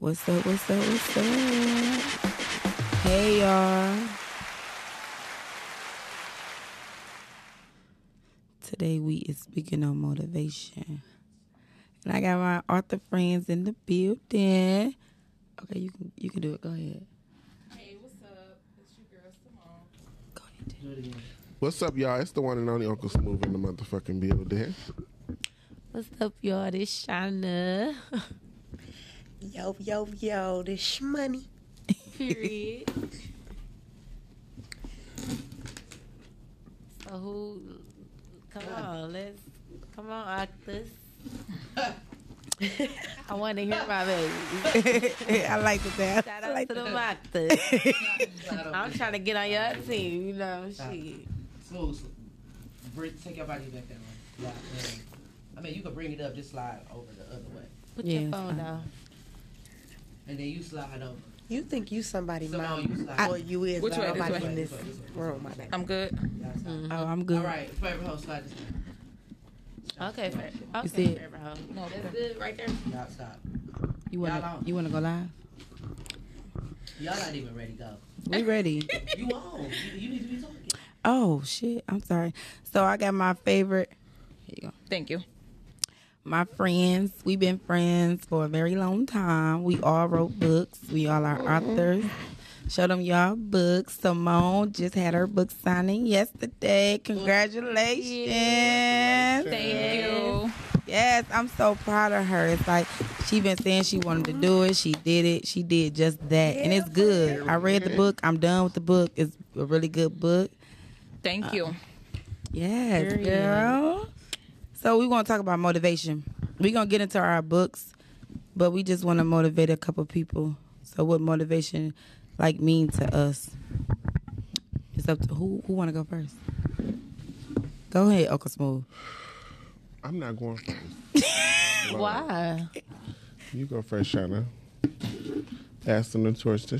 What's up? What's up? What's up? Hey y'all. Today we is speaking on motivation. And I got my author friends in the building. Okay, you can you can do it. Go ahead. Hey, what's up? It's your girl Simone. Go ahead. do it. What's up, y'all? It's the one and only Uncle Smooth in the motherfucking building. What's up, y'all? This Shana. Yo, yo, yo, this money. Period. so who? Come on, let's come on, Octus. I want to hear my baby. I like the dance. Shout out to the Octus. I'm trying to get on your team. You know, shit. Smooth. Bring, take your body back that way. Yeah, yeah. I mean, you can bring it up, just slide over the other way. Put Yeah, your phone down. And then you slide over. You think you somebody Simone, mom, you slide. or you is Which way, this nobody way? in this This way, this way. room, my bad. I'm good. Yeah, slide. Oh, I'm good. All right, favorite host, slide this way. Okay, fair. Okay, Stop. fair, You bro. No, That's good right there. Y'all stop. You Y'all wanna on. you wanna go live? Y'all not even ready to go. We ready. You on. You, you need to be talking. Oh shit! I'm sorry. So I got my favorite. Here you go. Thank you. My friends. We've been friends for a very long time. We all wrote books. We all are mm-hmm. authors. Show them y'all books. Simone just had her book signing yesterday. Congratulations! Thank you. Yes, I'm so proud of her. It's like she been saying she wanted to do it. She did it. She did just that, and it's good. I read the book. I'm done with the book. It's a really good book. Thank you. Uh, yes, Period. girl. So we want to talk about motivation. We're gonna get into our books, but we just want to motivate a couple people. So what motivation like mean to us? It's up to who who want to go first. Go ahead, Uncle Smooth. I'm not going first. Why? You go first, Shana. Passing the torch to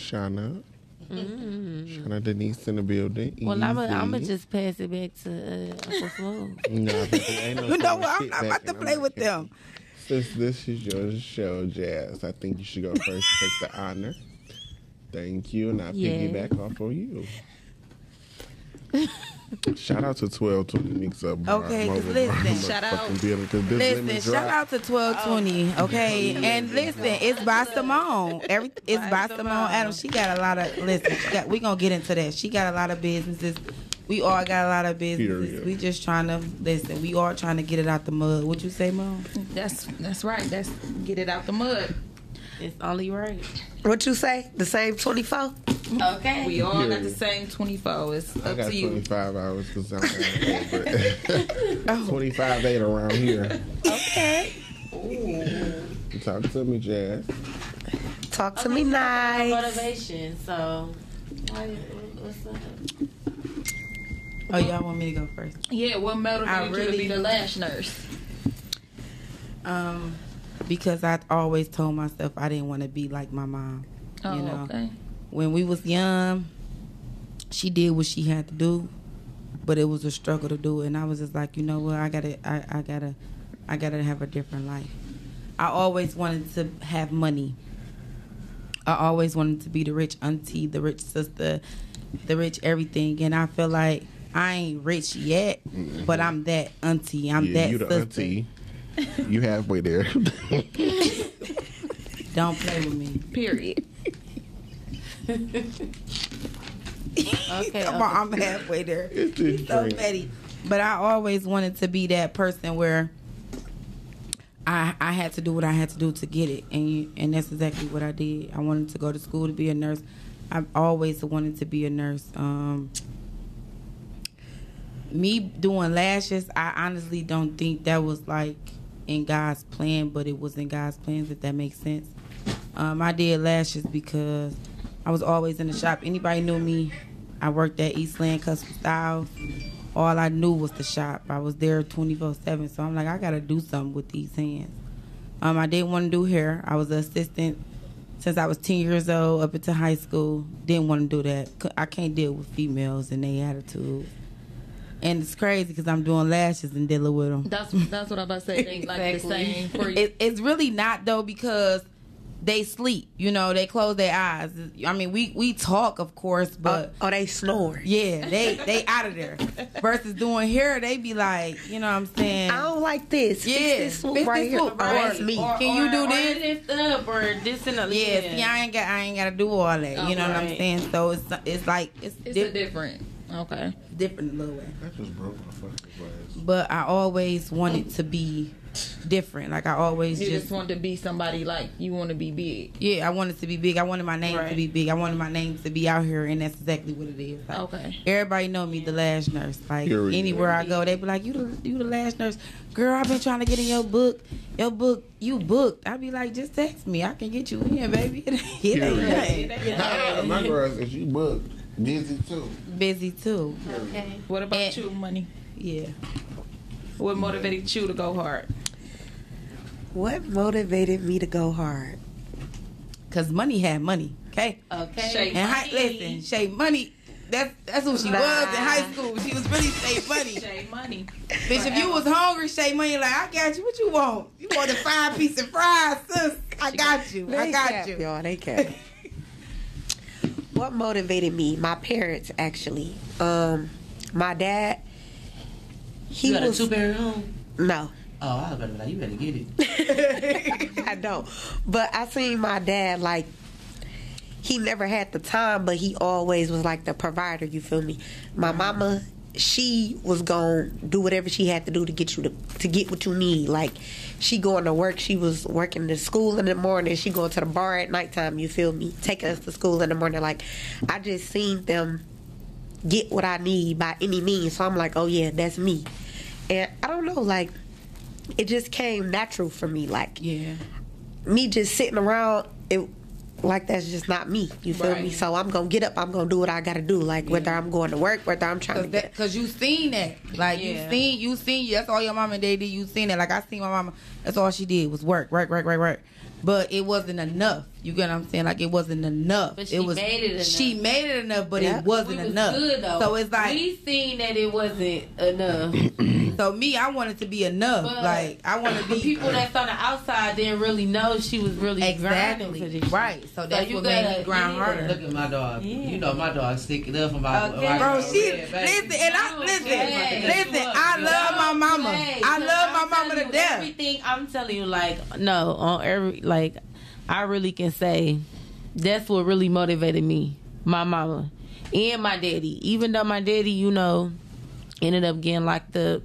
Shauna. Shauna Denise in the building. Mm-hmm. Well, I'm gonna just pass it back to uh, Uncle Smooth. No, but there ain't no you know what? I'm not about to play with them. Since this is your show, Jazz, I think you should go first. Take the honor. Thank you, and I Yeah. piggyback off of you. Shout out to 1220 Mix Up. Bar. Okay, 'cause Mobile listen. Bar, Shout out. motherfucking Building, 'cause this Listen, shout out to twelve twenty. Oh. Okay, and listen, it's by Simone. Every it's by Simone Adams. She got a lot of listen. She got, we gonna get into that. She got a lot of businesses. We all got a lot of businesses. Period. We just trying to listen. We all trying to get it out the mud. What you say, Mom? That's that's right. That's get it out the mud. It's only right. What you say? The same 24? Okay. We all got Period. the same 24. It's I up got to you. 25 hours because I'm kind 25 8 around here. okay. Ooh. Talk to me, Jazz. Talk to me nice. Motivation. So, what's up? Oh, y'all want me to go first? Yeah, what motivated I you to be the lash nurse? Um, because I always told myself I didn't want to be like my mom. Oh, you know, okay. when we was young, she did what she had to do, but it was a struggle to do it. And I was just like, you know what, I gotta, I, I gotta, I gotta have a different life. I always wanted to have money. I always wanted to be the rich auntie, the rich sister, the rich everything. And I feel like I ain't rich yet, but mm-hmm. I'm that auntie. I'm yeah, that you the sister. auntie. You halfway there. Don't play with me. Period. Okay, come on, I'm halfway there. It's just so drink. petty. But I always wanted to be that person where I I had to do what I had to do to get it, and you, and that's exactly what I did. I wanted to go to school to be a nurse. I've always wanted to be a nurse. Um, me doing lashes, I honestly don't think that was like in God's plan, but it was in God's plans. If that makes sense. Um, I did lashes because I was always in the shop. Anybody knew me. I worked at Eastland Custom Styles. All I knew was the shop. I was there 24 7. So I'm like, I got to do something with these hands. Um, I didn't want to do hair. I was an assistant since I was 10 years old up into high school. Didn't want to do that. I can't deal with females and their attitudes. And it's crazy because I'm doing lashes and dealing with them. That's that's what I'm about to say. They like the Exactly. same for you. It, it's really not though because they sleep. You know, they close their eyes. I mean, we we talk, of course, oh, but oh, they snore. yeah, they they out of there. Versus doing hair, they be like, you know what I'm saying? I don't like this. Yeah, Fix this swoop fix right this here. swoop. Oh, that's Or- me. or- Can you do or this? lift up or this and a yeah, see, I ain't got I ain't got to do all that. You know what I'm saying? So it's it's like it's, It's di- a different. Okay. different a little way. I just broke my fucking glass. But I always wanted to be different. Like I always You just, just want to be somebody like you want to be big. yeah, I wanted to be big. I wanted my name to be big. I wanted my name to be out here, and that's exactly what it is. Like, Okay. Everybody know me, the lash nurse. Like Period. anywhere I go, they be like, "You the you the lash nurse, girl. I've been trying to get in your book. Your book, you booked." I be like, "Just text me. I can get you in, baby." It ain't nothing. Ah, My girl said you booked. Busy too. Busy too. Okay. What about And- you, money? Yeah. What motivated you to go hard? What motivated me to go hard? Cause money had money. Okay. Okay. Shay And hi, Money. listen, Shay Money. That's that's who she Nah. was in high school. She was really Shay Money. Shay money. Bitch, if you was hungry, Shay Money, like I got you. What you want? You want a five piece of fries, sis? I got you. I got cap, you. y'all. They cap. What motivated me? My parents, actually. Um, my dad. He You got a two parent home? no. Oh, I was to be like, you better get it. I don't. But I seen my dad like he never had the time, but he always was like the provider. You feel me? My mama, she was gonna do whatever she had to do to get you to to get what you need. Like she going to work. She was working to school in the morning. She going to the bar at nighttime. You feel me? Taking us to school in the morning. Like I just seen them get what I need by any means. So I'm like, oh yeah, that's me. And I don't know, like it just came natural for me. Like Yeah. me just sitting around it like that's just not me. You feel me? So I'm gonna get up. I'm gonna do what I gotta do. Like whether I'm going to work, whether I'm trying to Cause, get. that, Cause you seen that, like you seen, you seen. That's all your mama and daddy did. You seen it. Like I seen my mama. That's all she did was work, work, work, work, work. But it wasn't enough. You get what I'm saying? Like it wasn't enough. But she it was. made it enough. She made it enough, but Yeah. it wasn't We was enough. good though. So it's like we seen that it wasn't enough. So me, I wanted to be enough. But like I want to the be people that's on the outside didn't really know she was really grinding for exactly this. right. So that's you what made gotta- me grind yeah. harder. Look at my dog. Yeah. You know my dog sticking up for my, Okay. my Bro, she listen, and I listen, Okay. listen. I love my mama. Hey, I love my mama telling to death. Everything I'm telling you, like no, on every like, I really can say that's what really motivated me. My mama and my daddy. Even though my daddy, you know, ended up getting locked up,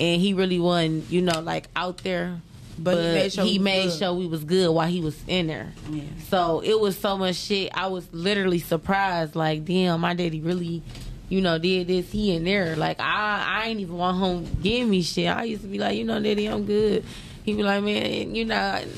and he really wasn't, you know, like out there. But he made sure he we was made good. sure we was good while he was in there. Yeah. So it was so much shit. I was literally surprised. Like, damn, my daddy really, you know, did this. He in there. Like, I, I ain't even want home give me shit. I used to be like, you know, daddy, I'm good. He be like, man, you know,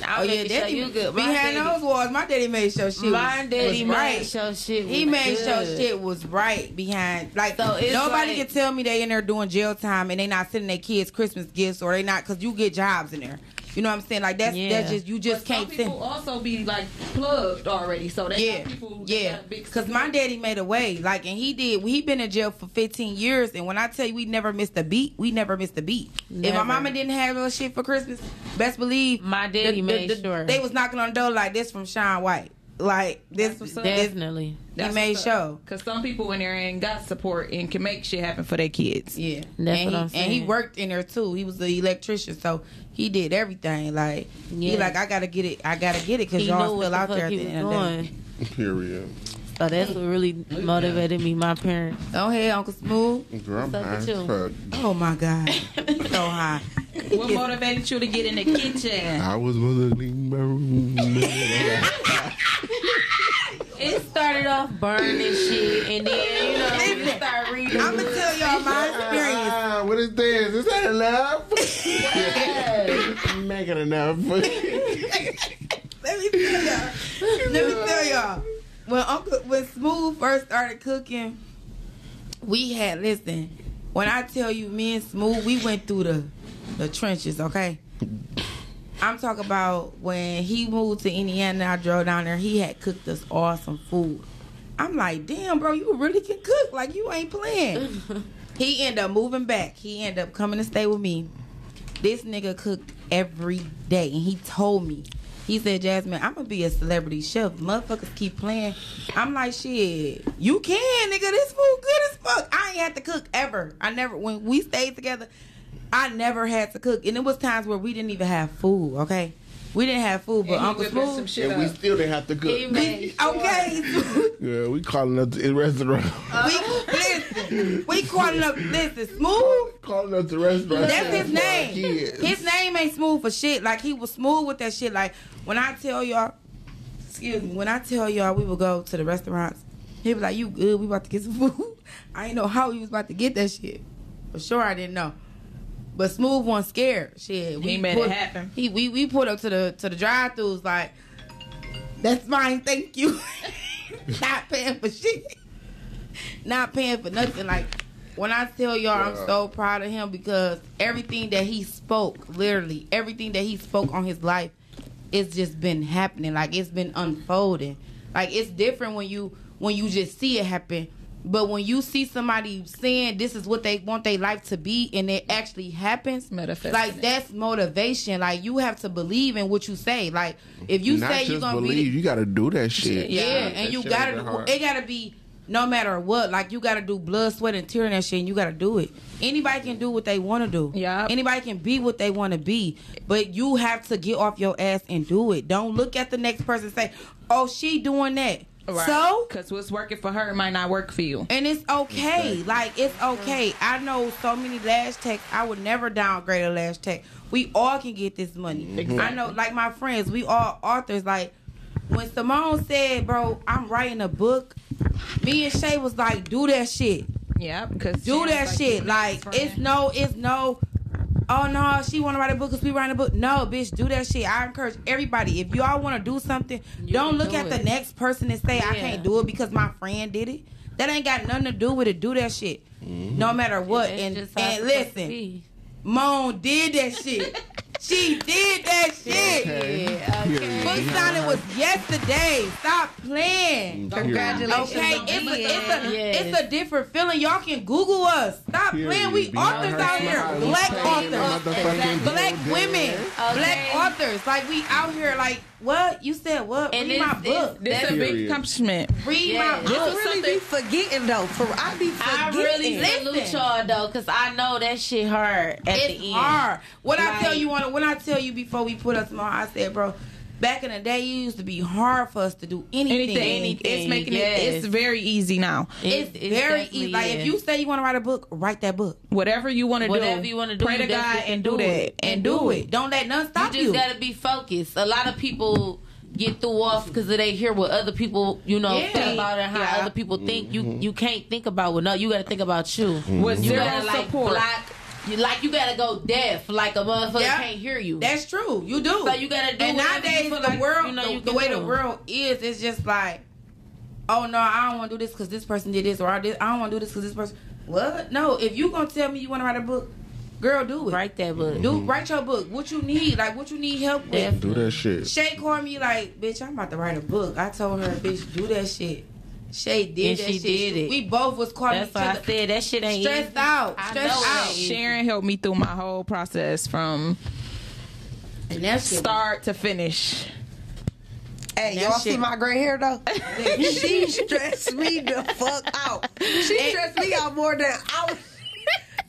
I'll Oh yeah, sure daddy you good. My Behind daddy, those walls, my daddy made sure shit my was, daddy was made right. sure shit. He made sure shit was right behind. Like So nobody like- can tell me they in there doing jail time and they not sending their kids Christmas gifts or they not because you get jobs in there. You know what I'm saying? Like that's Yeah. that's just you just But can't think people send. also be like plugged already, so they Yeah, people. they yeah. Cause my daddy made a way, like, and he did. He been in jail for 15 years, and when I tell you we never missed a beat, we never missed a beat. If my mama didn't have no shit for Christmas, best believe My daddy made sure. they was knocking on the door like this from Sean White, like this. That's what's up. this Definitely. he made sure. Because some people in there ain't got support and can make shit happen for their kids. Yeah, That's and what he, I'm saying. And he worked in there too. He was the electrician, so he did everything. Like he like I gotta get it. I gotta get it because y'all knew still what out there at the end of the day. doing. Period. So that's what really motivated me. My parents. Go ahead, Uncle Smooth. Girl, I'm What's up high with as you? fuck. Oh my God, so high. What motivated you to get in the kitchen? I was modeling my room. It started off burning shit, and then you know we start reading. I'm gonna tell y'all my experience. Ah, what is this? Is that enough? Make it enough. Let me tell y'all. Let me tell y'all. When Uncle when Smooth first started cooking, we had listen. When I tell you, me and Smooth, we went through the the trenches. Okay. I'm talking about when he moved to Indiana. I drove down there. He had cooked us awesome food. I'm like, damn, bro, you really can cook. Like you ain't playing. he ended up moving back. He ended up coming to stay with me. This nigga cooked every day, and he told me He said, Jasmine, I'm gonna be a celebrity chef. Motherfuckers keep playing. I'm like, shit, you can, nigga. This food good as fuck. I ain't had to cook ever. I never when we stayed together, I never had to cook. And it was times where we didn't even have food, okay? We didn't have food, but Uncle whipping some Smooth. shit And we still didn't have to cook. made Okay. Yeah, we calling up the restaurant. we listen. We calling up listen, smooth. calling up the restaurant. That's his name. kids. His name ain't smooth for shit. Like he was smooth with that shit. Like when I tell y'all, excuse me, when I tell y'all we would go to the restaurants, he was like, "You good? We about to get some food." I ain't know how he was about to get that shit. For sure, I didn't know. But smooth wasn't scared. Shit, He made it happen. He we we put up to the to the drive-throughs like, that's mine. Thank you. Not paying for shit. Not paying for nothing. Like when I tell y'all, I'm so proud of him because everything that he spoke, literally everything that he spoke on his life, it's just been happening. Like it's been unfolding. Like it's different when you when you just see it happen. But when you see somebody saying this is what they want their life to be and it actually happens, like that's motivation. Like you have to believe in what you say. Like if you Not say just you're gonna believe, be the- you got to do that shit. yeah, Yeah, and That you gotta do, hard. it gotta be no matter what. Like you gotta do blood, sweat, and tear and that shit, and you gotta do it. Anybody can do what they want to do. Yeah. Anybody can be what they want to be, but you have to get off your ass and do it. Don't look at the next person and say, "Oh, she doing that." So because what's working for her might not work for you. and it's okay. Like it's okay. I know so many lash tech. I would never downgrade a lash tech. We all can get this money. Mm-hmm. I know, like my friends, we all authors. Like when Simone said, "Bro, I'm writing a book," me and Shay was like, "Do that shit. Yeah, because Do that shit. Like it's no, it's no." Oh no, she want to write a book because we writing a book. No, bitch, do that shit. I encourage everybody. If y'all want to do something, don't look do at the next person and say I can't do it because my friend did it. That ain't got nothing to do with it. Do that shit, mm-hmm. no matter what. And and it's supposed to listen. Moan did that shit. she did that shit. Okay. Book signing was yesterday. Stop playing. Mm, Congratulations. Okay, it's a, it's a Yes. it's a different feeling. Y'all can Google us. Stop Period. playing. We Be out authors out here. Black authors. Black women. damn. Black authors. Like we out here like what? You said what? And Read it's- my book. This is a Period. big accomplishment. Read Yeah. my This book. I really be forgetting though. For I be forgetting. I forgetting. really Listen. salute y'all though, cause I know that shit hurt at it's the end. hard. What I tell you on when I tell you before we put us on, I said, bro, back in the day, it used to be hard for us to do anything. Anything, it's making yes. it. It's very easy now. It's, It- it very definitely easy. Like if you say you want to write a book, write that book Whatever you want to do, Whatever you wanna do, pray to God definitely and do do that it. and do it. Don't let none stop You just you. Just gotta be focused. A lot of people get threw off because they hear what other people, you know, Yeah. think about it, and how Yeah. other people think. You mm-hmm. you can't think about what no. You gotta think about you. Mm-hmm. With You zero gotta like support. block. You like you gotta go deaf, like a motherfucker Yeah. can't hear you. That's true. You do. So you gotta do it. And whatever you nowadays, feel the like, world, you know, the, you the can way do. the world is, it's just like, oh no, I don't want to do this because this person did this, or I did. I don't want to do this because this person. What? No. If you gonna tell me you want to write a book, girl, do it. Write that book. Do write your book. What you need, like what you need help with. Do that shit. Shay called me like, bitch, I'm about to write a book. I told her, bitch, do that shit. Shay did And that she shit. did it. We both was calling That's each why I said that shit ain't stressed easy. out, I stressed know it out. Sharon helped me through my whole process from And that shit. start to finish. Hey, That y'all see my gray hair though? she stressed me the fuck out. She stressed me out more than I was.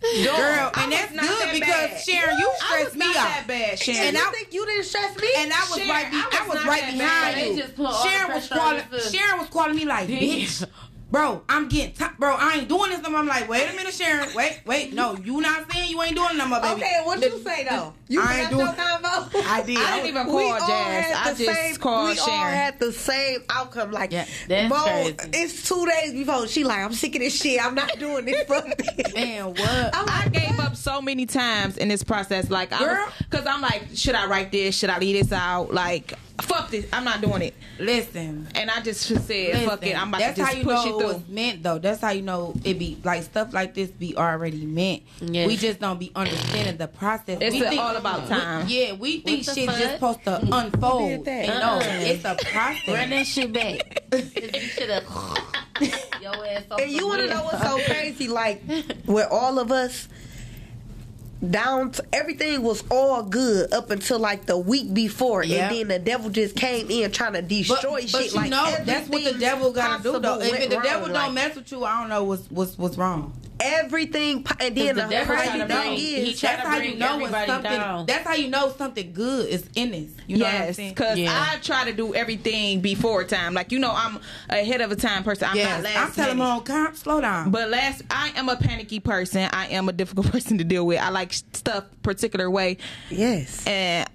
Girl, I and was that's not good that because bad. Sharon, you I stressed was me not out. that bad, Sharon. And And I- I think you didn't stress me. And I was Sharon, right. Be- I I was was, right behind bad. you. They just put Sharon was calling. on your foot. Sharon was calling me like, bitch, bro, I'm getting, t- bro, I ain't doing this. no more." I'm like, wait a minute, Sharon, wait, wait, no, you not saying you ain't doing no more, baby. Okay, what you say though? You I ain't doing- convo. I did. I didn't even We call all Jazz. I just same, called we all had the same outcome. Like, Yeah, that's Mo, crazy. it's two days before. She like, I'm sick of this shit. I'm not doing this. Fuck this. Man, what? I'm I like, gave up so many times in this process. Like, I Girl. because I'm like, should I write this? Should I leave this out? Like, fuck this. I'm not doing it. Listen. And I just said, fuck it. I'm about That's to just how you push know it it through. was meant, though. That's how you know it be like stuff like this be already meant. Yes. We just don't be understanding the process. It's we a- all about time. We, yeah, we think the shit's fuck? just supposed to unfold. did that? And no, Uh-uh. it's a Run process. that shit back. you should have your ass And you want to know what's so crazy? Like with all of us, down to everything was all good up until like the week before, Yeah. and then the devil just came in trying to destroy but shit. you like know that's what the devil gotta do though. If the devil like, don't mess with you, I don't know what's what's what's wrong. Everything, and then the the, crazy thing bring- is, That's how you know when something. down. That's how you know something good is in this. You know what I'm yes, saying? because Yeah. I try to do everything before time. Like you know, I'm ahead of a time person. I'm Yes, not last I'm telling minute. him, calm, slow down. But last, I am a panicky person. I am a difficult person to deal with. I like stuff particular way, yes, and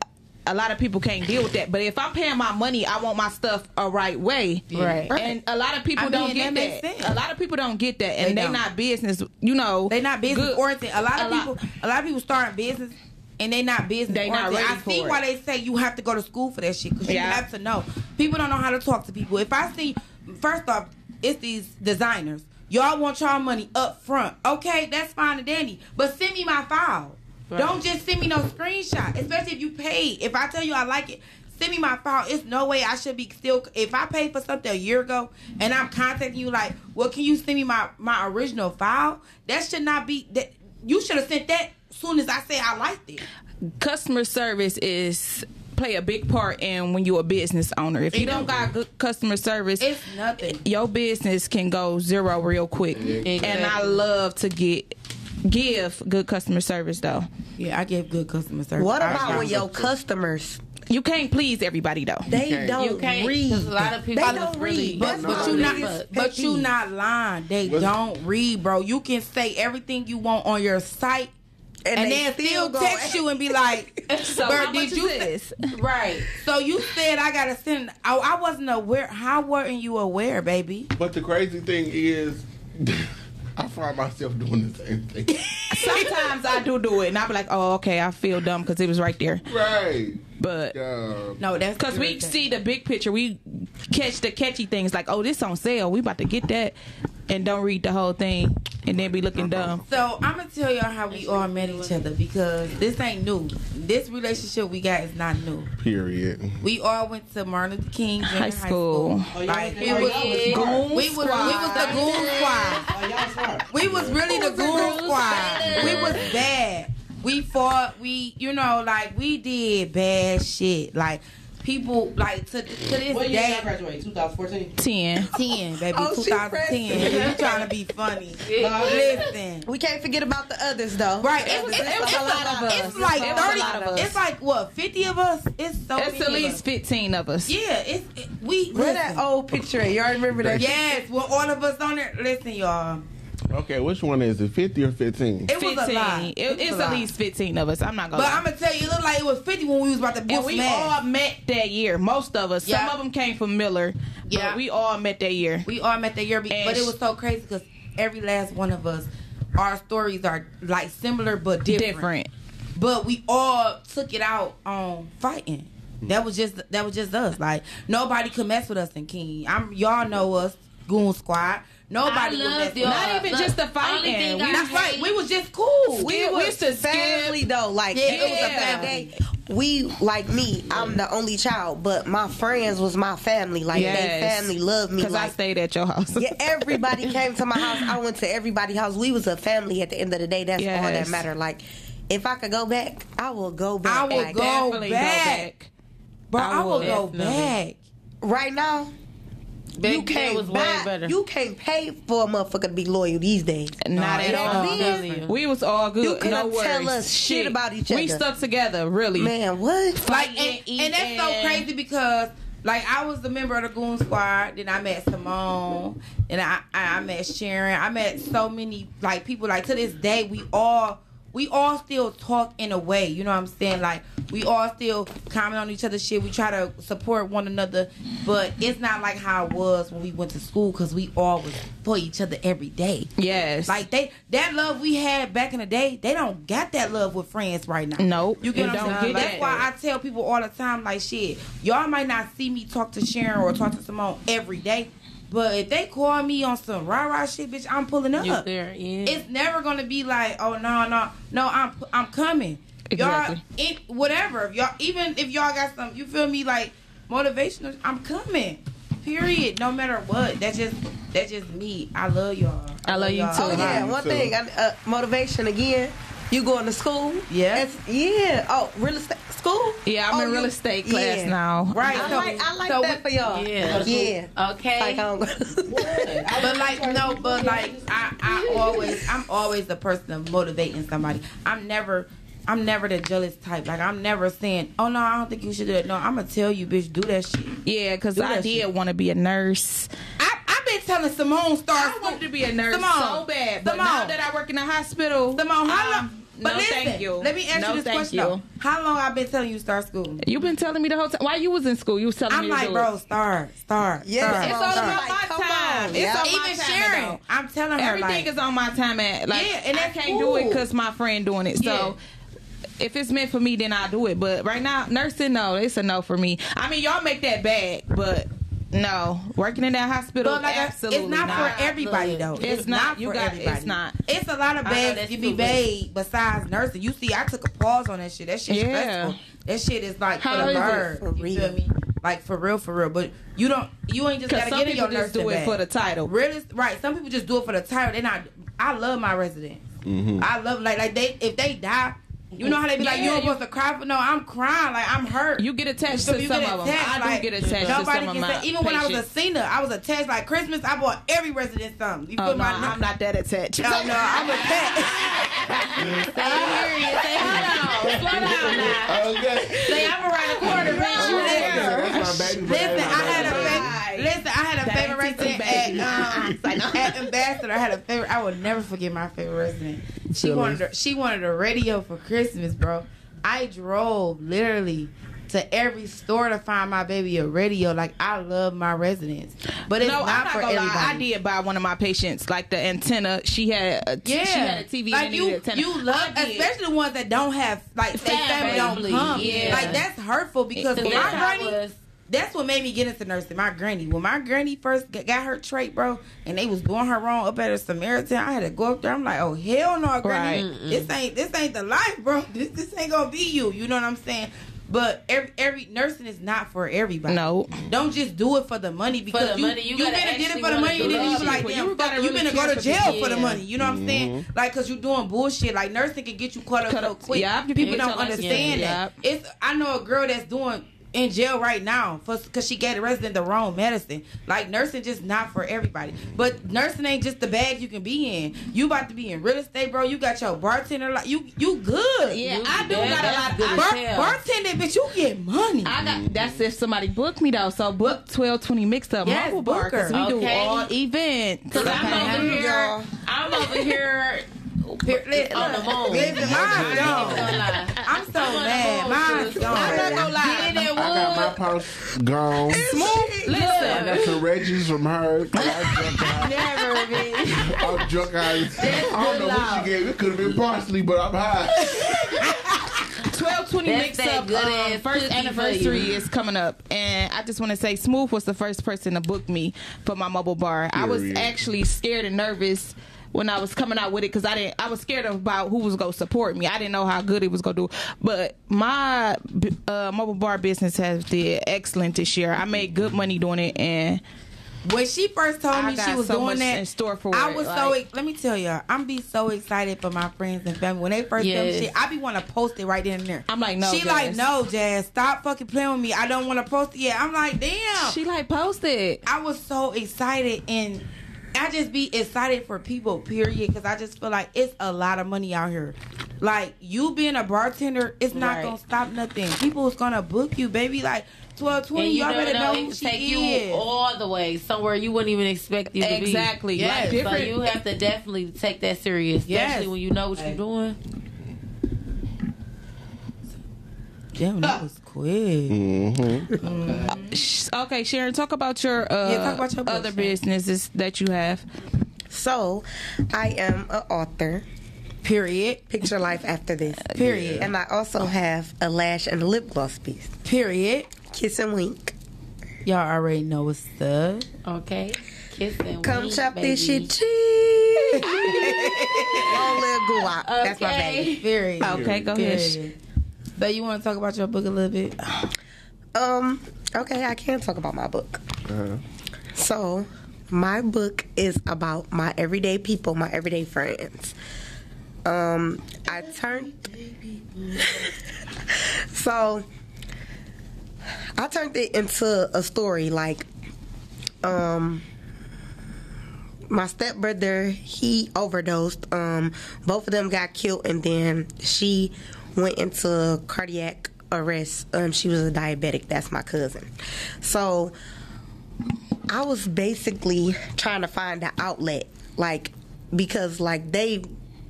a lot of people can't deal with that. But if I'm paying my money, I want my stuff a right way. Right. And a lot of people I don't mean, get that that. A lot of people don't get that, and they, don't. not business. You know, They not business good. oriented. A lot of A lot- people, a lot of people starting business and they not business They not oriented. ready I see for why they say you have to go to school for that shit because Yeah. you have to know. People don't know how to talk to people. If I see, first off, it's these designers. Y'all want y'all money up front. Okay, that's fine and dandy. But send me my file. Don't just send me no screenshot. Especially if you paid. If I tell you I like it, send me my file. It's no way I should be still. If I paid for something a year ago and I'm contacting you like, well, can you send me my my original file? That should not be that. You should have sent that soon as I said I liked it. customer service is play a big part in when you're a business owner. If you don't got good customer service, It's nothing. your business can go zero real quick. And I love to get give good customer service though. Yeah, I give good customer service. what about try. when your customers You can't please everybody though. they can't. don't You can't, read? 'cause a lot of people they don't really- read. But, That's but my you not, biggest but pet you peeve. not lying. They What's- don't read, bro. You can say everything you want on your site, and, And they then still still go- text you and be like, So "Bro, how did much you is say- this? right?" So you said I gotta send. I, I wasn't aware. How weren't you aware, baby? But the crazy thing is, I find myself doing the same thing. Sometimes I do do it, and I be like, "Oh, okay, I feel dumb because it was right there." right. But God. No, that's Because we see the big picture, we catch the catchy things like, "Oh, this on sale, we about to get that," and don't read the whole thing, and then be looking dumb. So I'm gonna tell y'all how we all met each other because this ain't new. This relationship we got is not new. Period. We all went to Martin Luther King Junior High school. Oh, y'all Like, was- it oh, was, y'all was we was we was the goon squad. Oh, y'all smart. We was really the goon squad. We was bad. We fought. We, you know, like we did bad shit. Like people, like to to this What year y'all day. graduated? 2014? Ten. 10, baby, Oh, 2010. You trying to be funny. Listen. We can't forget about the others though. Right, it's, It's it's, a lot of us. it's like It's 30, of us. it's like what, 50 of us? It's so It's many at least us. fifteen of us. Yeah, it's, it, we, Where that old picture at? Y'all remember that? Yes, well, all of us on there. Listen, y'all. Okay, which one is it? 50 or 15? It was a lot. It- It it's a at lot. least fifteen of us. I'm not gonna. But lie. I'm gonna tell you, it looked like it was 50 when we was about to and we smash. all met that year. Most of us. Yeah. Some of them came from Miller. Yeah. But we all met that year. We all met that year, And but it was so crazy because every last one of us, our stories are like similar but different. Different. But we all took it out on fighting. That was just that was just us. Like nobody could mess with us in King. I'm y'all know us, Goon Squad. Nobody would love mess y'all. Not even Look, just the only fighting. thing We- I That's right. We was just cool. We, It we was used to family though. Like Yeah, it was a yeah. family. We like me. I'm the only child, but my friends was my family. Like Yes. they family loved me. Because I stayed at your house. yeah, everybody came to my house. I went to everybody's house. We was a family at the end of the day. That's all that Yes. mattered. Like if I could go back, I will go back. I will Like, go Definitely back. Bro, I I, will would. go back. Right now, Back you can't was way buy, better. You can't pay for a motherfucker to be loyal these days. Not at all. Then- We was all good. You couldn't no worries. tell us shit about each other. We stuck together, really. Man, what? Like, Fighting, and, and that's so crazy because, like, I was the member of the Goon Squad. Then I met Simone, and I, I I met Sharon. I met so many like people. Like to this day, we all we all still talk in a way. You know what I'm saying? Like we all still comment on each other's shit. We try to support one another, but it's not like how it was when we went to school because we all was for each other every day. Yes. Like they that love we had back in the day, they don't got that love with friends right now. Nope. You get what I'm don't saying? That's that. why I tell people all the time, like shit, y'all might not see me talk to Sharon or talk to Simone every day, but if they call me on some rah rah shit, bitch, I'm pulling up. You there? Yeah. It's never gonna be like, oh no, no, no, I'm I'm coming. Exactly. Y'all, it, whatever. If y'all, even if y'all got some, you feel me, like motivational, I'm coming. Period. No matter what. That's just that's just me. I love y'all. I love you y'all. too. Oh yeah, Me one too. thing. Uh, motivation again. You going to school? Yeah. It's- yeah. Oh, real estate school? Yeah, I'm Oh, in real you- estate class yeah. now. Right. I so, like, I like so that for y'all. Yeah. Yeah. Okay. Like, um, But like no, but like I, I always I'm always the person of motivating somebody. I'm never I'm never the jealous type. Like I'm never saying, "Oh no, I don't think you should do it." No, I'm gonna tell you, bitch, do that shit. Yeah, because I did want to be a nurse. I I've been telling Simone start. I wanted to be a nurse Simone, so bad, but Simone. now that I work in a hospital, Simone, how long? um, But no, listen, thank you. let me ask No, you this thank question: you. though. How long I've been telling you to start school? You've been telling me the whole time. While you was in school, you was telling me. I'm me to like, bro, it. start, start. Yeah, start, It's Bro, all start. about like, my time. on. It's Yeah. on Even my time. Sharon. I'm telling her Everything like, is on my time. At like, Yeah, and I can't do it because my friend doing it. So. If it's meant for me, then I'll do it. But right now, nursing, no, it's a no for me. I mean, y'all make that bag, but no, working in that hospital, But like, absolutely it's not, for everybody though. It's It's, not. not, You for got- everybody. it's not. It's a lot of bags you be true, made besides nursing. You see, I took a pause on that shit. That shit Yeah. stressful. That shit is like How for the bird. For You real. feel me? Like for real, for real. But you don't. You ain't just gotta some get in your just nursing do it bag. for the title. Really, right? Some people just do it for the title. They not. I love my residents. Mm-hmm. I love like like they if they die. You know how they be like, you don't supposed to cry for no. I'm crying like I'm hurt. You get attached So to you some get of them. attached, I like, do get attached to nobody some of can my say- Even when I was a patients. senior, I was attached. Like Christmas, I bought every resident something. You oh, feel Oh, no, my? I'm not that attached. Oh no, I'm attached. Say serious. Say hold on. Slow down now. Okay. Say I'm around the corner, bitch. That's my baby. Listen, I had a Right. favorite. Listen, I had a favorite resident at um, at Ambassador. I had a favorite. I will never forget my favorite resident. She Phyllis. wanted a, she wanted a radio for Christmas, bro. I drove literally to every store to find my baby a radio. Like I love my residents, but it's no, not, I'm not for gonna everybody. lie. I did buy one of my patients like the antenna. She had a, Yeah, she had a TV like and you, antenna. you love, I especially the ones that don't have like their family don't come. yeah. Like that's hurtful because Because when that's my how was. That's what made me get into nursing. My granny, when my granny first got- got her trait, bro, and they was doing her wrong up at a Samaritan, I had to go up there. I'm like, oh hell no, granny, Right. this ain't this ain't the life, bro. This this ain't gonna be you. You know what I'm saying? But every every nursing is not for everybody. No. don't just do it for the money because the you money, you you gotta better did it for the money, do and then it. you be like, People, damn, you fuck, gotta you really better go to jail people. for the money. You know what I'm saying? Like, cause you're doing bullshit. Like nursing can get you caught up Cut so quick. yeah, People don't understand yeah, that. It's I know a girl that's doing in jail right now for because she gave the resident the wrong medicine. Like nursing just not for everybody. But nursing ain't just the bag you can be in. You about to be in real estate, bro. You got your bartender. Like you, you good. Yeah, You- I do that- got a that's lot. good I, Bar- hell. bartending, bitch, you get money. I got that's if somebody booked me though. So book twelve twenty mix up Yes, mobile bar we book her. do Okay. all events. Cause I'm over here. I'm over here Here, on the moon. Listen, mine's gone. I'm so I'm on the mad. moon, Mine's sis. gone. I'm not gonna lie. Get in that I got my wood. purse gone. Smooth. I Listen, got some Reggie's from her. I got drunk out. never bitch. I'm drunk out. I don't know what she gave. It could have been parsley, but I'm high. Twelve twenty That's mix up. good Um, first anniversary is coming up, and I just want to say, Smooth was the first person to book me for my mobile bar. I was actually scared and nervous. When I was coming out with it, because I didn't, I was scared about who was gonna support me. I didn't know how good it was gonna do. But my uh, mobile bar business has did excellent this year. I made good money doing it, and When she first told I me she was so doing that, in store for I it, was so. Let me tell you, I'm be so excited for my friends and family when they first tell me Yes. shit. I be want to post it right then and there. I'm like, no, She like, no, Jazz, stop fucking playing with me. I don't want to post it yet. I'm like, damn. she like posted. I was so excited and. I just be excited for people, period, because I just feel like it's a lot of money out here. Like you being a bartender, it's not Right. gonna stop nothing. People's gonna book you, baby. Like twelve twenty, y'all better know know, who she take is. you all the way somewhere you wouldn't even expect you to be. Exactly. Yes. Like So you have to definitely take that serious, especially Yes. when you know what you're doing. Damn, that was quick. Mm-hmm. Sh- Okay, Sharon, talk about your uh, Yeah, talk about your other businesses that you have. So, I am an author. Period. Picture life after this. Period. And I also have a lash and a lip gloss piece. Period. Kiss and wink. Y'all already know what's up. Okay, kiss and wink. Come wink, chop this shit cheese. Long live guap. That's my Okay. baby. Period. Okay, go ahead. Period. But you want to talk about your book a little bit? Um. Okay, I can talk about my book. Uh-huh. So, my book is about my everyday people, my everyday friends. Um, I turned. so I turned it into a story. Like, um, my stepbrother he overdosed. Um, both of them got killed, and then she went into cardiac arrest. Um, she was a diabetic. That's my cousin. So I was basically trying to find an outlet, like because like they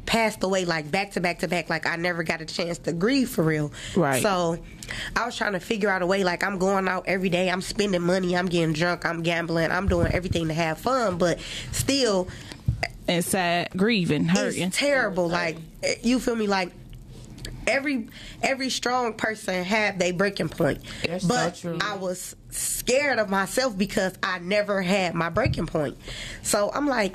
passed away like back to back to back. Like I never got a chance to grieve for real. Right. So I was trying to figure out a way. Like I'm going out every day. I'm spending money. I'm getting drunk. I'm gambling. I'm doing everything to have fun. But still, And sad, grieving, hurting. it's terrible. Like you feel me? Like every every strong person have their breaking point. That's so but true. I was scared of myself because I never had my breaking point. So I'm like,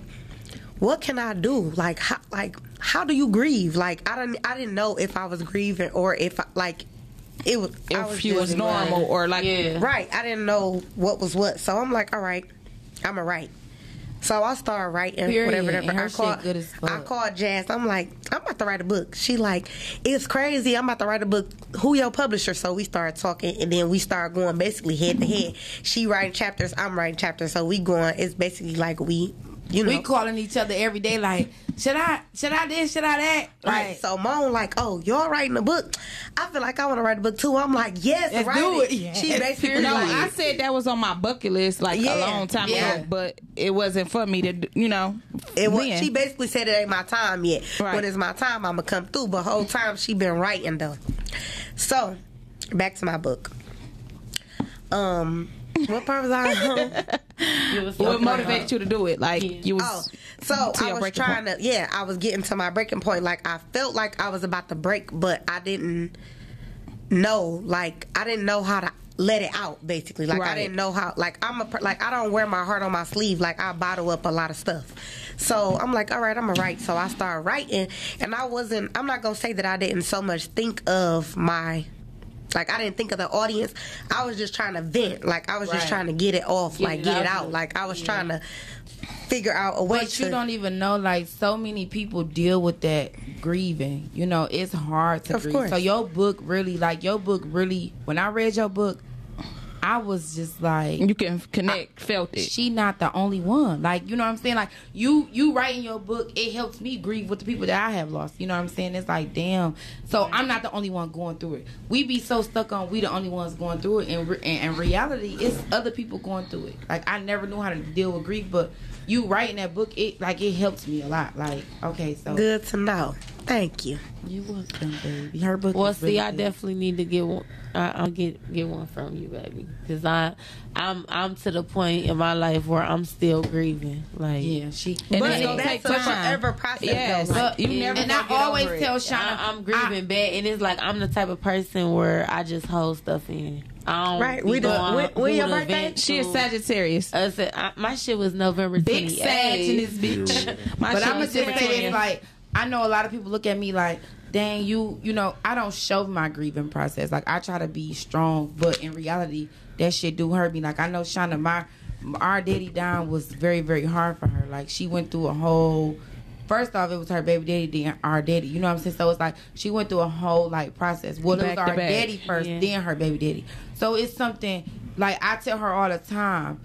what can I do? Like how like how do you grieve? Like I don't I didn't know if I was grieving or if I, like it was I if was you was normal or like Yeah. Right. I didn't know what was what. So I'm like, all right, I'm a write. So I started writing Period. whatever, whatever. I called, good as fuck. I called Jazz. I'm like, I'm about to write a book. She like, it's crazy. I'm about to write a book. Who your publisher? So we started talking, and then we started going basically head to head. She writing chapters. I'm writing chapters. So we going. It's basically like we, you know, We calling each other every day like, should I, should I this, should I that? Right. Like, So Moan like, oh, y'all writing a book. I feel like I want to write a book too. I'm like, yes, Let's write do it. it. Yes. She basically No, like, I said that was on my bucket list like a long time yeah. ago, but it wasn't for me to, you know. It was, she basically said it ain't my time yet. Right. When it's my time, I'ma come through. But whole time she been writing though. So, back to my book. Um, what part was I on? Was what so motivated you to do it? Like Yeah. you was Oh, so I was breaking trying to, yeah, I was getting to my breaking point. Like I felt like I was about to break, but I didn't know. Like I didn't know how to let it out. Basically, like I didn't know how. Like I'm a like I don't wear my heart on my sleeve. Like I bottle up a lot of stuff. So I'm like, all right, I'm gonna write. So I started writing, and I wasn't. I'm not gonna say that I didn't so much think of my. Like I didn't think of the audience. I was just trying to vent. Like I was just trying to get it off. Get like it get it out. out. Like I was trying to figure out a way But to. you don't even know, like, so many people deal with that grieving. You know, it's hard to Of grieve. course. So your book really, like, your book really. When I read your book, I was just like, you can connect, felt it. she not the only one. Like, you know what I'm saying? Like, you you writing your book, it helps me grieve with the people that I have lost. You know what I'm saying? It's like, damn. So I'm not the only one going through it. We be so stuck on we the only ones going through it, and re- and, and reality, it's other people going through it. Like, I never knew how to deal with grief, but you writing that book, it like it helps me a lot. Like, okay, so Good to know. Thank you. You're welcome, baby. Her book. Well, is see, really I good. definitely need to get one. I, I'll get get one from you, baby, because I, I'm I'm to the point in my life where I'm still grieving. Like, Yeah, she. And But it's gonna that's take a time. forever process. Yes, though. Like, you yeah. never and I always tell Shauna, I, I'm grieving bad, and it's like I'm the type of person where I just hold stuff in. I don't Right, be we do- knowing when- when your birthday? She is. Sagittarius. I said I, my shit was November big 28th. sag in this bitch. My but shit I'm gonna just say this: like, I know a lot of people look at me like, "Dang, you, you know, I don't show my grieving process. Like, I try to be strong, but in reality, that shit do hurt me. Like, I know Shauna, my our daddy down was very, very hard for her. Like, she went through a whole. First off, it was her baby daddy, then our daddy. You know what I'm saying? So it's like she went through a whole like process. Well, it was our back. daddy first, Yeah. then her baby daddy. So it's something like I tell her all the time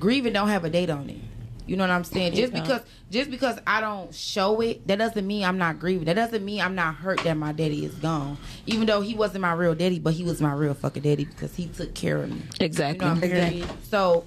grieving don't have a date on it. You know what I'm saying? Just because just because I don't show it, that doesn't mean I'm not grieving. That doesn't mean I'm not hurt that my daddy is gone. Even though he wasn't my real daddy, but he was my real fucking daddy because he took care of me. Exactly. You know what I'm saying? So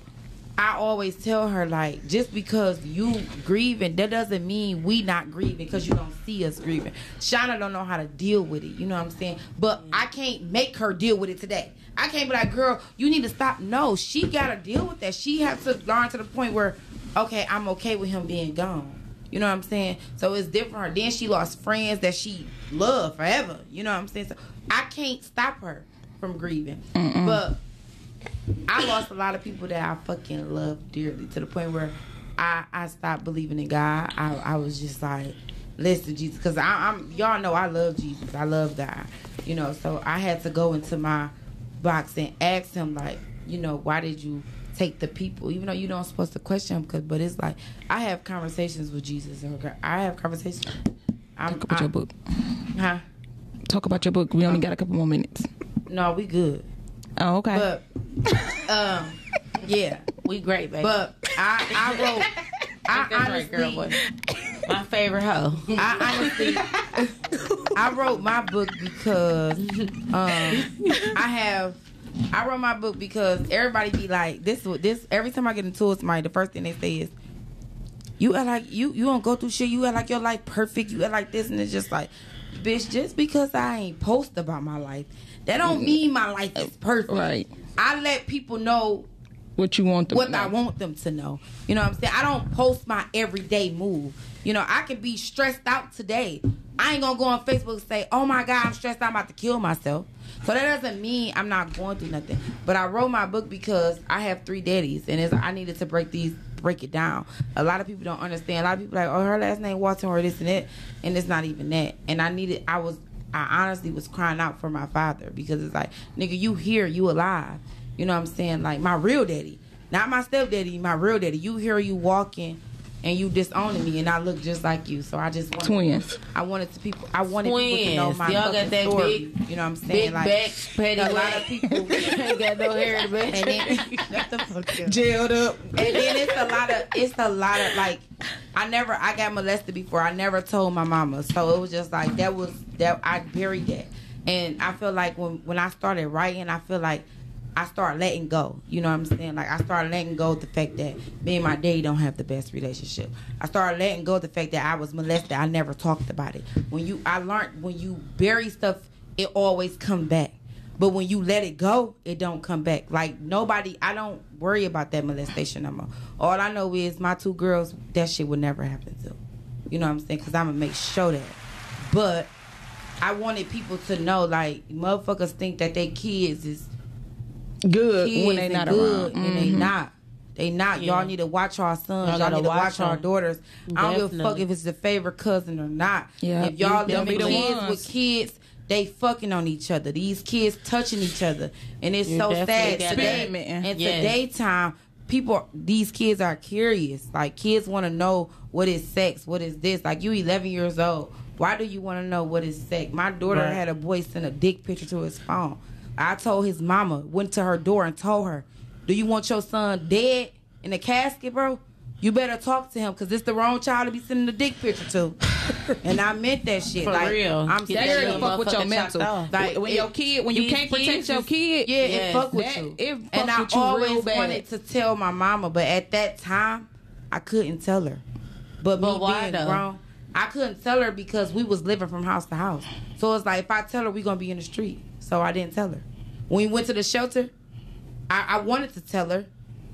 I always tell her like, just because you grieving, that doesn't mean we not grieving because you don't see us grieving. Shauna don't know how to deal with it. You know what I'm saying? But I can't make her deal with it today. I can't be like, girl, you need to stop. No, she gotta deal with that. She has to learn to the point where, okay, I'm okay with him being gone. You know what I'm saying? So it's different. Then she lost friends that she loved forever. You know what I'm saying? So I can't stop her from grieving. But I lost a lot of people that I fucking love dearly to the point where I I stopped believing in God. I I was just like, listen, Jesus, because I'm y'all know I love Jesus. I love God. You know, so I had to go into my box and ask him like, you know, why did you take the people, even though you don't supposed to question him? Cause, but it's like I have conversations with Jesus, and I have conversations I'm, Talk about I- your book. Huh? Talk about your book. We only got a couple more minutes. No, we good. Oh, okay. But um, yeah. We great, baby. But I I wrote. I That's right, girl, honestly. My favorite hoe. I honestly, I wrote my book because um, I have. I wrote my book because everybody be like this. This every time I get into it, somebody the first thing they say is, "You act like you you don't go through shit. You act like your life perfect. You act like this." And it's just like, bitch, just because I ain't post about my life, that don't mm-hmm. mean my life is perfect. Right. I let people know what you want them what to know. I want them to know. You know what I'm saying? I don't post my everyday move. You know, I can be stressed out today. I ain't gonna go on Facebook and say, "Oh my God, I'm stressed. out. I'm about to kill myself." So that doesn't mean I'm not going through nothing. But I wrote my book because I have three daddies, and it's, I needed to break these, break it down. A lot of people don't understand. A lot of people like, "Oh, her last name Walton or this and that," and it's not even that. And I needed. I was. I honestly was crying out for my father because it's like, nigga, you here, you alive. You know what I'm saying? Like my real daddy, not my stepdaddy, my real daddy. You here, you walking, and you disowning me, and I look just like you. So I just wanted, Twins. I wanted to people. I wanted people to know Twins. my Y'all got that story. big- you know what I'm saying? Big like back, petty a lot of people. ain't got no hair in the back. and then, Shut the fuck. Jailed up. And then it's a lot of it's a lot of like I never I got molested before. I never told my mama. So it was just like that was that I buried that. And I feel like when when I started writing, I feel like I started letting go. You know what I'm saying? Like I started letting go of the fact that me and my daddy don't have the best relationship. I started letting go of the fact that I was molested. I never talked about it. When you I learned when you bury stuff, it always come back. But when you let it go, it don't come back. Like nobody, I don't worry about that molestation no more. All I know is my two girls, that shit would never happen to. You know what I'm saying? Because I'm gonna make sure that. But I wanted people to know, like motherfuckers think that they kids is Good kids when they and not good, around. and they Mhm. not. They not. Yeah. Y'all need to watch our sons. Y'all Y'all, need to watch, watch our them. daughters. I don't give a fuck if it's the favorite cousin or not. Yeah. If y'all Them them be the kids ones. with kids, they fucking on each other. These kids touching each other, and it's You so sad. gotta- Today, Experimenting. in Yes. today time, people, these kids are curious. Like kids want to know what is sex, what is this. Like you, 11 years old. Why do you want to know what is sex? My daughter Right. had a boy send a dick picture to his phone. I told his mama, went to her door and told her, "Do you want your son dead in a casket, bro? You better talk to him because it's the wrong child to be sending a dick picture to." and I meant that shit. For like, real. I'm Get That serious. fuck with your mental. Like when it- your kid, when you can't protect your kid, Yeah, Yes. it fuck with that- you. it and I with you real always wanted to tell my mama, but at that time, I couldn't tell her. But, But me why being though? grown, I couldn't tell her because we was living from house to house. So it's like if I tell her, we gonna be in the street. So I didn't tell her. When we went to the shelter, I, I wanted to tell her,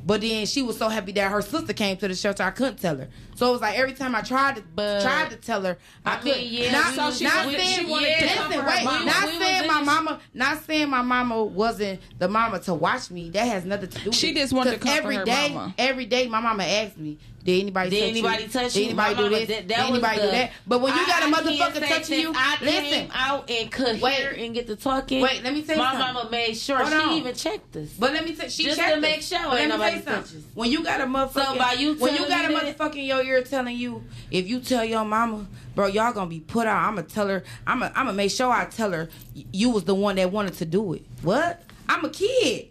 but then she was so happy that her sister came to the shelter. I couldn't tell her. So it was like every time I tried to But- tried to tell her, I, I couldn't. yeah, not so she not we- saying she to listen, wait, mama. not We saying my mama, not saying my mama wasn't the mama to watch me. That has nothing to do. with She just wanted to comfort every her day, mama. every day, my mama asked me, "Did anybody Did touch anybody you? touch Did you? anybody My do mama- this? that- Did that was anybody do that?" But when you I- got a motherfucker touching you, I listen. out and could Wait. hear and get to talking. Wait, let me tell you My something. mama made sure Hold she on. even checked us. But let me tell she Just checked to make sure But ain't let me tell you something. touches. When you got a motherfucker, So by you when you got a telling me that- motherfucker in your ear telling you, if you tell your mama, bro, y'all gonna be put out. I'm gonna tell her. I'm gonna I'm gonna make sure I tell her you was the one that wanted to do it. What? I'm a kid.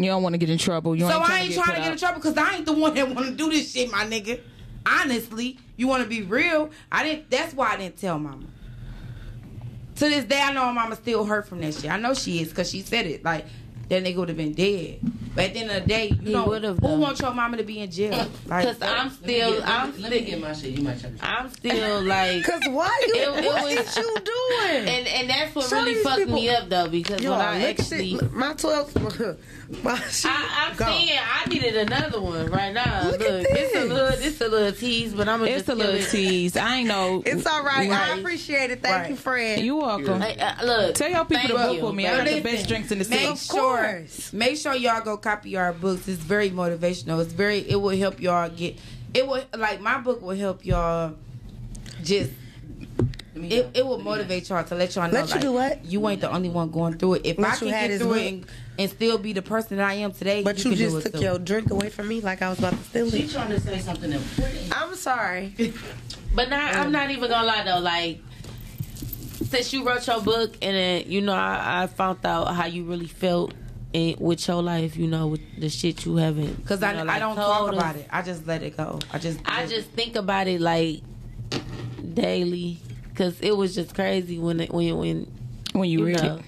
You don't want to get in trouble. You So ain't I trying ain't to trying get to get in trouble because I ain't the one that want to do this shit, my nigga. Honestly, you want to be real. I didn't. That's why I didn't tell mama. To this day, I know my mama still hurt from that shit. I know she is because she said it. Like that nigga would have been dead. But at the end of the day, you He know, would've, who though. wants your mama to be in jail? Like, Cause I'm Let me still, get- I'm me- still, Let me get my shit. You might check it. I'm still like, Cause why you? It- it what was- you doing? and and that's what Show really these fucked me up though because Yo, when I look at actually. my twelve. My shit I, I'm gone. saying I needed another one right now. Look Look, at it's a little, it's a little tease, but I'm gonna It's just a little it. tease. I ain't know. It's all right. I appreciate it. Thank Right. you, friend. You're welcome. Hey, uh, look, Tell your people to book you. with me. I But got the best drinks in the make city. sure, course. make sure y'all go copy our books. It's very motivational. It's very. It will help y'all get. It will like my book will help y'all just it, it will motivate y'all to let y'all know Let you like, do what? you ain't the only one going through it. If Let I can get through it and, and still be the person that I am today, But you, you, just took too. your drink away from me like I was about to steal She it. trying to say something important. I'm sorry. But not, I'm not even gonna lie though. Like, since you wrote your book, and then you know, I, I found out how you really felt in, with your life. You know, with the shit you haven't. Because you I, know, I don't told talk us. about it. I just let it go. I just I just think about it like daily, because it was just crazy when it, when when When you, you read know. it.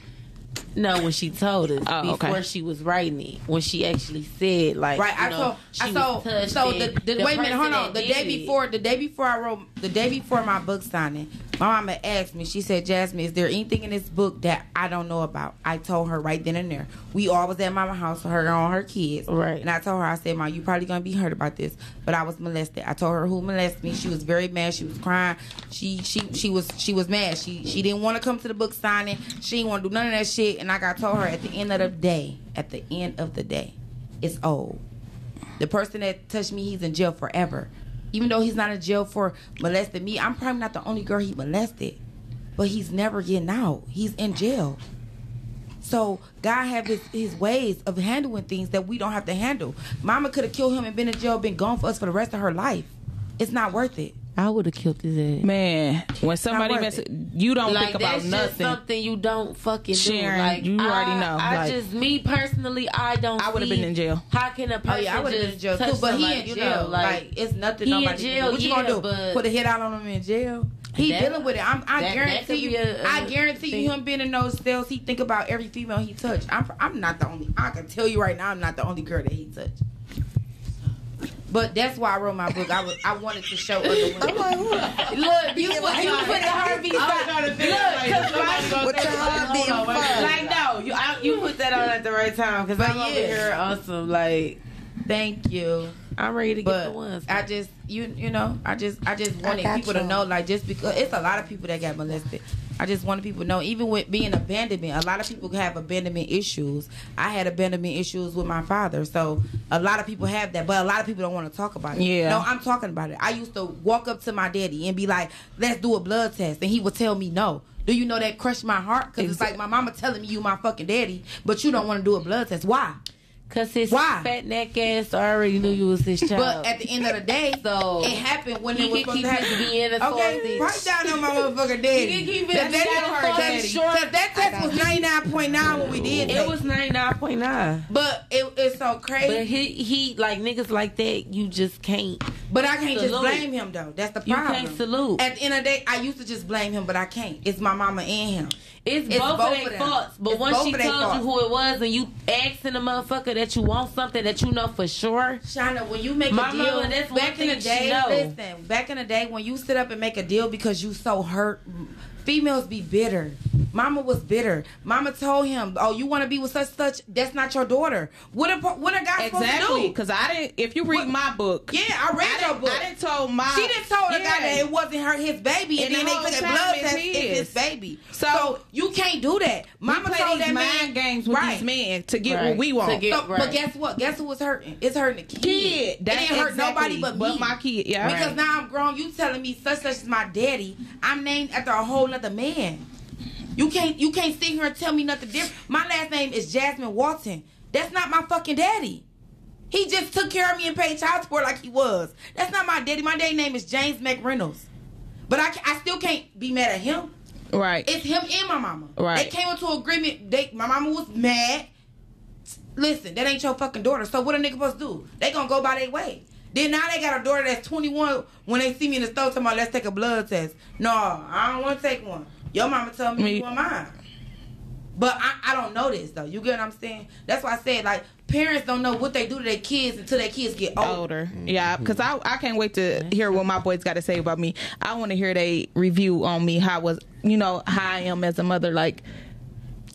No, when she told us Oh, before okay. she was writing it, when she actually said like, Right, you I know, told. she I was told. touched So and the, the, wait a minute, hold on. The did day it- before, the day before I wrote, the day before my book signing, my mama asked me. She said, "Jasmine, is there anything in this book that I don't know about?" I told her right then and there. We all was at mama house, with her and all her kids. Right. And I told her, I said, "Mom, you probably gonna be hurt about this, but I was molested." I told her who molested me. She was very mad. She was crying. She she she was she was mad. She she didn't want to come to the book signing. She didn't want to do none of that shit. And like I told her, at the end of the day, at the end of the day, it's old. The person that touched me, he's in jail forever. Even though he's not in jail for molesting me, I'm probably not the only girl he molested. But he's never getting out. He's in jail. So God have his, his ways of handling things that we don't have to handle. Mama could have killed him and been in jail, been gone for us for the rest of her life. It's not worth it. I would have killed his ass. Man, when somebody worth messes, you don't like think about that's just nothing. something you don't fucking Sharon, do. Like you already I- know, I like- just me personally, I don't. I would've been in jail. How can a Oh person yeah, I would have been in jail too. touch But he somebody, in you jail. know, like, it's nothing he in nobody jail, can do. What you yeah, gonna do? but- Put a hit out on him in jail? He That- dealing with it. I'm, I that- that guarantee could you. be a- a I guarantee thing. you, him being in those cells, he think about every female he touched. I'm, I'm not the only. I can tell you right now, I'm not the only girl that he touched. But that's why I wrote my book. I was, I wanted to show other women. I'm like, what? Look, you, put- you put the heartbeat I was sign. trying to figure out, like, 'cause somebody my- gonna What say your heart something. beating Hold on, wait a for? minute. Like no, you I, you put that on at the right time because I'm over here on some like Thank you. I'm ready to get the ones. I just you you know I just I just wanted got people to know like just because it's a lot of people that got molested. I just wanted people to know even with being abandonment, a lot of people have abandonment issues. I had abandonment issues with my father, so a lot of people have that, but a lot of people don't want to talk about it. Yeah. no, I'm talking about it. I used to walk up to my daddy and be like, "Let's do a blood test," and he would tell me no. Do you know that crushed my heart? Because it's like my mama telling me you my fucking daddy, but you don't want to do a blood test. Why? Cause his Why? fat neck ass already knew you was his child. But at the end of the day, So, it happened when he it was can supposed to keep happen. his DNA Okay, sausage. write down on my motherfucker daddy. He can keep his that, DNA that, sausage that, short. that, that test was ninety nine point nine when we did it that. was ninety nine point nine. but it, it's so crazy. But he he like niggas like that you just can't. But I can't just blame him though. That's the problem. You problem. can't salute. At the end of the day, I used to just blame him, but I can't. It's my mama and him. It's, It's both, both of their faults. But It's once she tells faults. you who it was and you asking the motherfucker that you want something that you know for sure. Shana, when you make My a deal, mama, that's back in the day, listen, back in the day when you sit up and make a deal because you so hurt, females be bitter. Mama was bitter. Mama told him, "Oh, you want to be with such such? That's not your daughter. What a what a guy supposed Exactly, to do? because I didn't. If you read What- my book, Yeah, I read I your book. I didn't told my. She didn't told the Yeah. guy that it wasn't her his baby, and, And then they whole took a blood test. his. It's his baby. So, So- you can't do that. We Mama play told these that mind man games with right. these men to get Right. what we To want. get- So, right. But guess what? Guess who was hurting? It's hurting the kid. kid, it that didn't hurt exactly, nobody but me. my kid. Yeah, Because now I'm grown. You telling me such such is my daddy. I'm named after a whole other man. You can't you can't sit here and tell me nothing different. My last name is Jasmine Walton. That's not my fucking daddy. He just took care of me and paid child support like he was. That's not my daddy. My daddy name is James McReynolds. But I, I still can't be mad at him. right. It's him and my mama. Right. They came into agreement. They my mama was mad. Listen, that ain't your fucking daughter. So what a nigga supposed to do? They gonna go by their way. Then now they got a daughter that's 21. When they see me in the store, talking about let's take a blood test. No, I don't want to take one. Your mama told me Me- you want mine. But I, I don't know this though. You get what I'm saying? That's why I said like parents don't know what they do to their kids until their kids get older. older. Yeah, because I I can't wait to hear what my boys got to say about me. I want to hear they review on me how was you know how I am as a mother. Like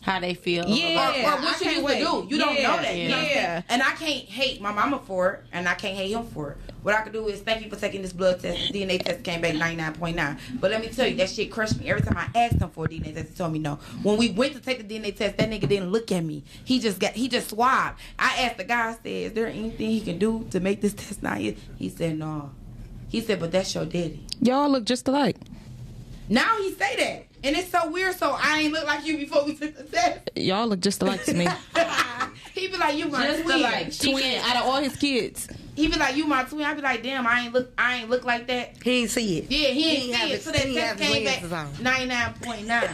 How they feel. Yeah. or, or I you used wait. to do. You don't know that. You know yeah. saying? And I can't hate my mama for it, and I can't hate him for it. What I could do is thank you for taking this blood test. DNA test came back 99.9. But let me tell you, that shit crushed me. Every time I asked him for a DNA test, he told me no. When we went to take the DNA test, that nigga didn't look at me. He just got, he just swabbed. I asked the guy, I said, is there anything he can do to make this test not here? He said, no. He said, but that's your daddy. y'all look just alike. Now he say that, and it's so weird. So I ain't look like you before we took the test. Y'all look just alike to me. he be like, "You my Just twin." alike. Twin out of all his kids. He be like, "You my twin." I be like, "Damn, I ain't look, I ain't look like that." He ain't see it. Yeah, he He ain't ain't see it. So that test came back ninety nine point nine.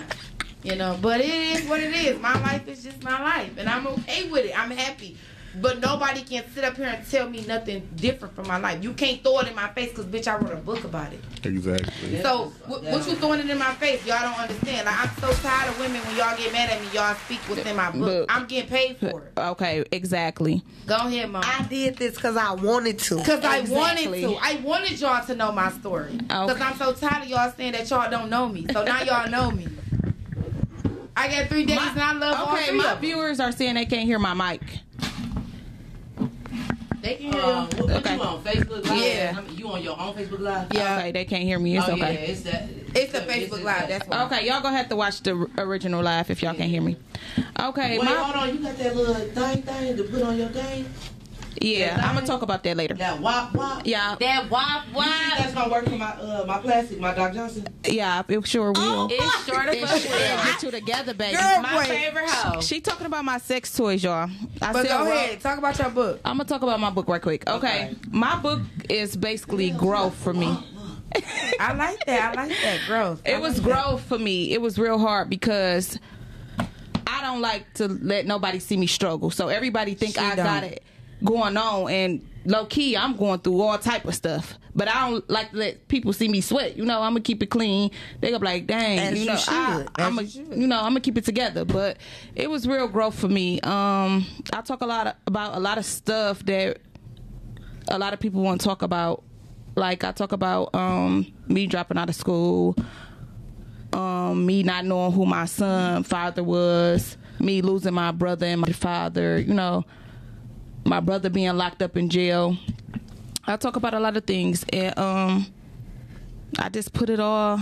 You know, but it is what it is. My life is just my life, and I'm okay with it. I'm happy. But nobody can sit up here and tell me nothing different from my life. You can't throw it in my face because, bitch, I wrote a book about it. Exactly. So, what, what you throwing it in my face? Y'all don't understand. Like, I'm so tired of women when y'all get mad at me. Y'all speak what's in my book. But- I'm getting paid for it. Okay, exactly. Go ahead, mom. I did this because I wanted to. Because I wanted to. I wanted y'all to know my story. Because Okay. I'm so tired of y'all saying that y'all don't know me. So now y'all know me. I got three days and I love all Okay, three my of them. viewers are saying they can't hear my mic. They can hear Um, you. what, what Okay. you on Facebook Live? Yeah. I mean, you on your own Facebook Live? Yeah. Okay, they can't hear me. It's oh, okay. yeah, it's that. It's the Facebook Live. That's why. Okay, y'all gonna have to watch the original live if y'all can't hear me. Okay, Wait, my, hold on. You got that little thing thing to put on your game? Yeah, I'm gonna talk about that later. That wop wop? Yeah, That wop You wop. that's gonna work for my uh my plastic, my Doc Johnson? yeah, it sure will. It's short of It sure will. Get you together, baby. Girl, My Wait. favorite hoe. She talking about my sex toys, y'all. I But said, go well, ahead. Talk about your book. I'm gonna talk about my book right quick. Okay. Okay. my book is basically growth for me. I like that. I like that growth. I It was like that. growth for me. It was real hard because I don't like to let nobody see me struggle. So everybody think She I don't. got it going on, and low key I'm going through all type of stuff. But I don't like to let people see me sweat. You know, I'm gonna keep it clean. They gonna be like, dang, As you know, should. I, I'm a, you you know, I'm gonna keep it together. But it was real growth for me. Um, I talk a lot about a lot of stuff that a lot of people want to talk about. Like I talk about um, me dropping out of school, um, me not knowing who my son father was, me losing my brother and my father, you know, my brother being locked up in jail. I talk about a lot of things, and um, I just put it all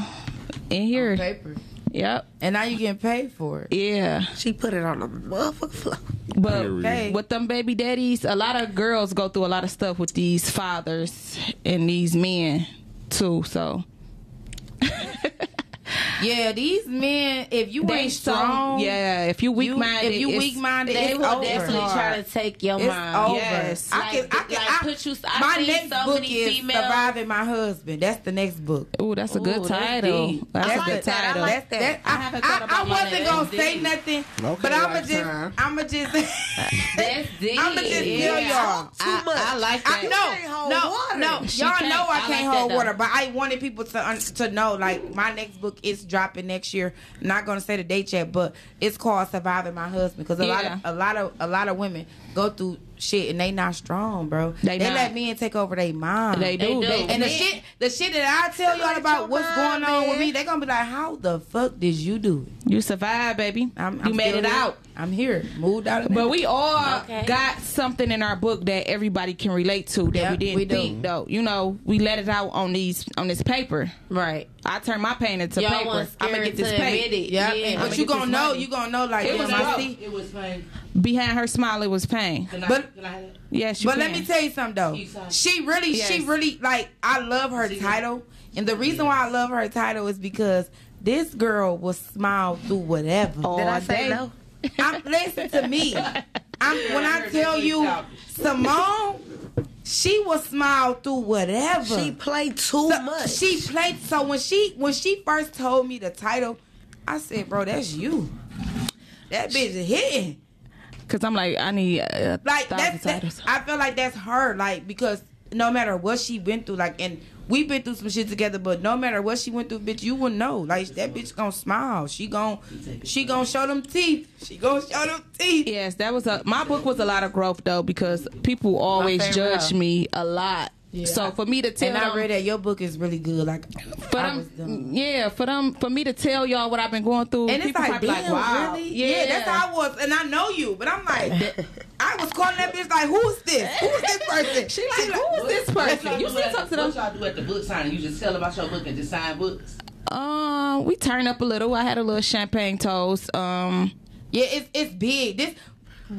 in here. paper. Yep. And now you getting paid for it. Yeah. She put it on the motherfucking floor. But Period. with them baby daddies, a lot of girls go through a lot of stuff with these fathers and these men too. So Yeah, these men, if you they ain't so strong, yeah. If you weak minded, if you weak minded, They will over. definitely try to take your It's mind. over. Yes. I can, I can, like I, put you- I my next so book many is females- "Surviving My Husband." That's the next book. Ooh, that's a good that's title. deep. That's, That's a good it. That- I title. like that. I haven't thought I, about I wasn't that. gonna That's say deep. nothing, Okay, but I'ma just, I'ma just, That's deep. I'ma just tell y'all. Too much. I like that. can't no, no, y'all know I I can't hold water, but I wanted people to to know like my next book is dropping next year. Not gonna say the date yet, but it's called "Surviving My Husband" because a lot of a lot of a lot of women go through shit and they not strong, bro. They They, not. let men take over their mind. They do. They do. And the Men- shit, the shit that I tell y'all about what's mind, going on with me, they gonna be like, "How the fuck did you do it?" You survived, baby. I'm, you I'm made it here. out. I'm here, moved out of. But we all Okay. got something in our book that everybody can relate to that Yeah, we didn't we do. think though. You know, we let it out on these on this paper. Right. I turn my pain into Y'all paper. I'm gonna get this to paper. admit it. yeah, Yeah. I'ma but you get gonna know, money. you gonna know like It was I rough. It was fine. Behind her smile, it was pain. Can I, But- can I? Yes, you But let me tell you something though. She really, she really like. I love her title, and the reason why I love her title is because this girl will smile through whatever. All Did I say no? I'm, listen to me. I'm, when I tell you, Simone, she will smile through whatever. She played too So, much. She played. So when she when she first told me the title, I said, "Bro, that's you. That bitch is hitting." Cause I'm like, I need a like that's that. I feel like that's her like because no matter what she went through like and we've been through some shit together but no matter what she went through bitch you will know. Like that bitch gonna smile. She gon' she gonna show them teeth. She gonna show them teeth. Yes, that was a my book was a lot of growth though because people always judge me a lot. So for me to tell and I read that your book is really good like for them, yeah, for them, for me to tell y'all what I've been going through, and it's like, damn, like, wow, really? yeah, Yeah. that's how I was, and I know you, but I'm like, I was calling that bitch like, who's this? Who's this person? She like, who is this person? You still y'all talk to them? What y'all do at the book signing? You just tell about your book and just sign books. Um, we turn up a little. I had a little champagne toast. Um, Yeah, it's it's big. This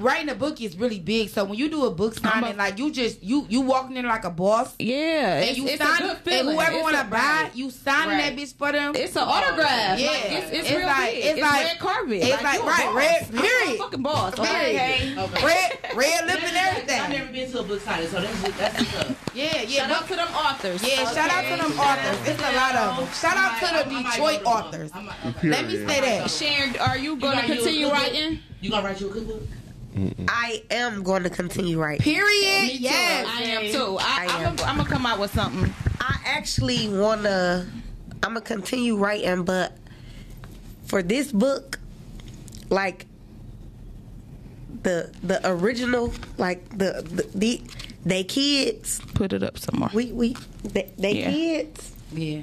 writing a book is really big. So when you do a book signing, like you just you you walking in like a boss. Yeah, And you it's sign, a good and whoever want to buy, right. you signing Right. that bitch for them. It's an autograph. Yeah. Like, it's, it's, It's real like- big. it's It's, like- red carpet. it's like, you a right, boss. red- I'm a period. fucking boss. Period. Okay. red, red lip and everything. I've never been to a book signing, so that's that's what's up. Yeah, yeah. Shout out to them authors. Yeah, shout out to them authors. It's a lot of them. Shout out to the I might- I might Detroit go to one. authors. I might- okay. Let me say that. Sharon, are you going to write you a continue writing? You gonna write you a cookbook? I am going to continue writing. Period. Yes. I am too. I, I I'm gonna I'm gonna come out with something. I actually wanna. I'm gonna continue writing, but for this book, like the the original, like the the, the they kids, Put it up somewhere. we we they, they Yeah. kids. Yeah.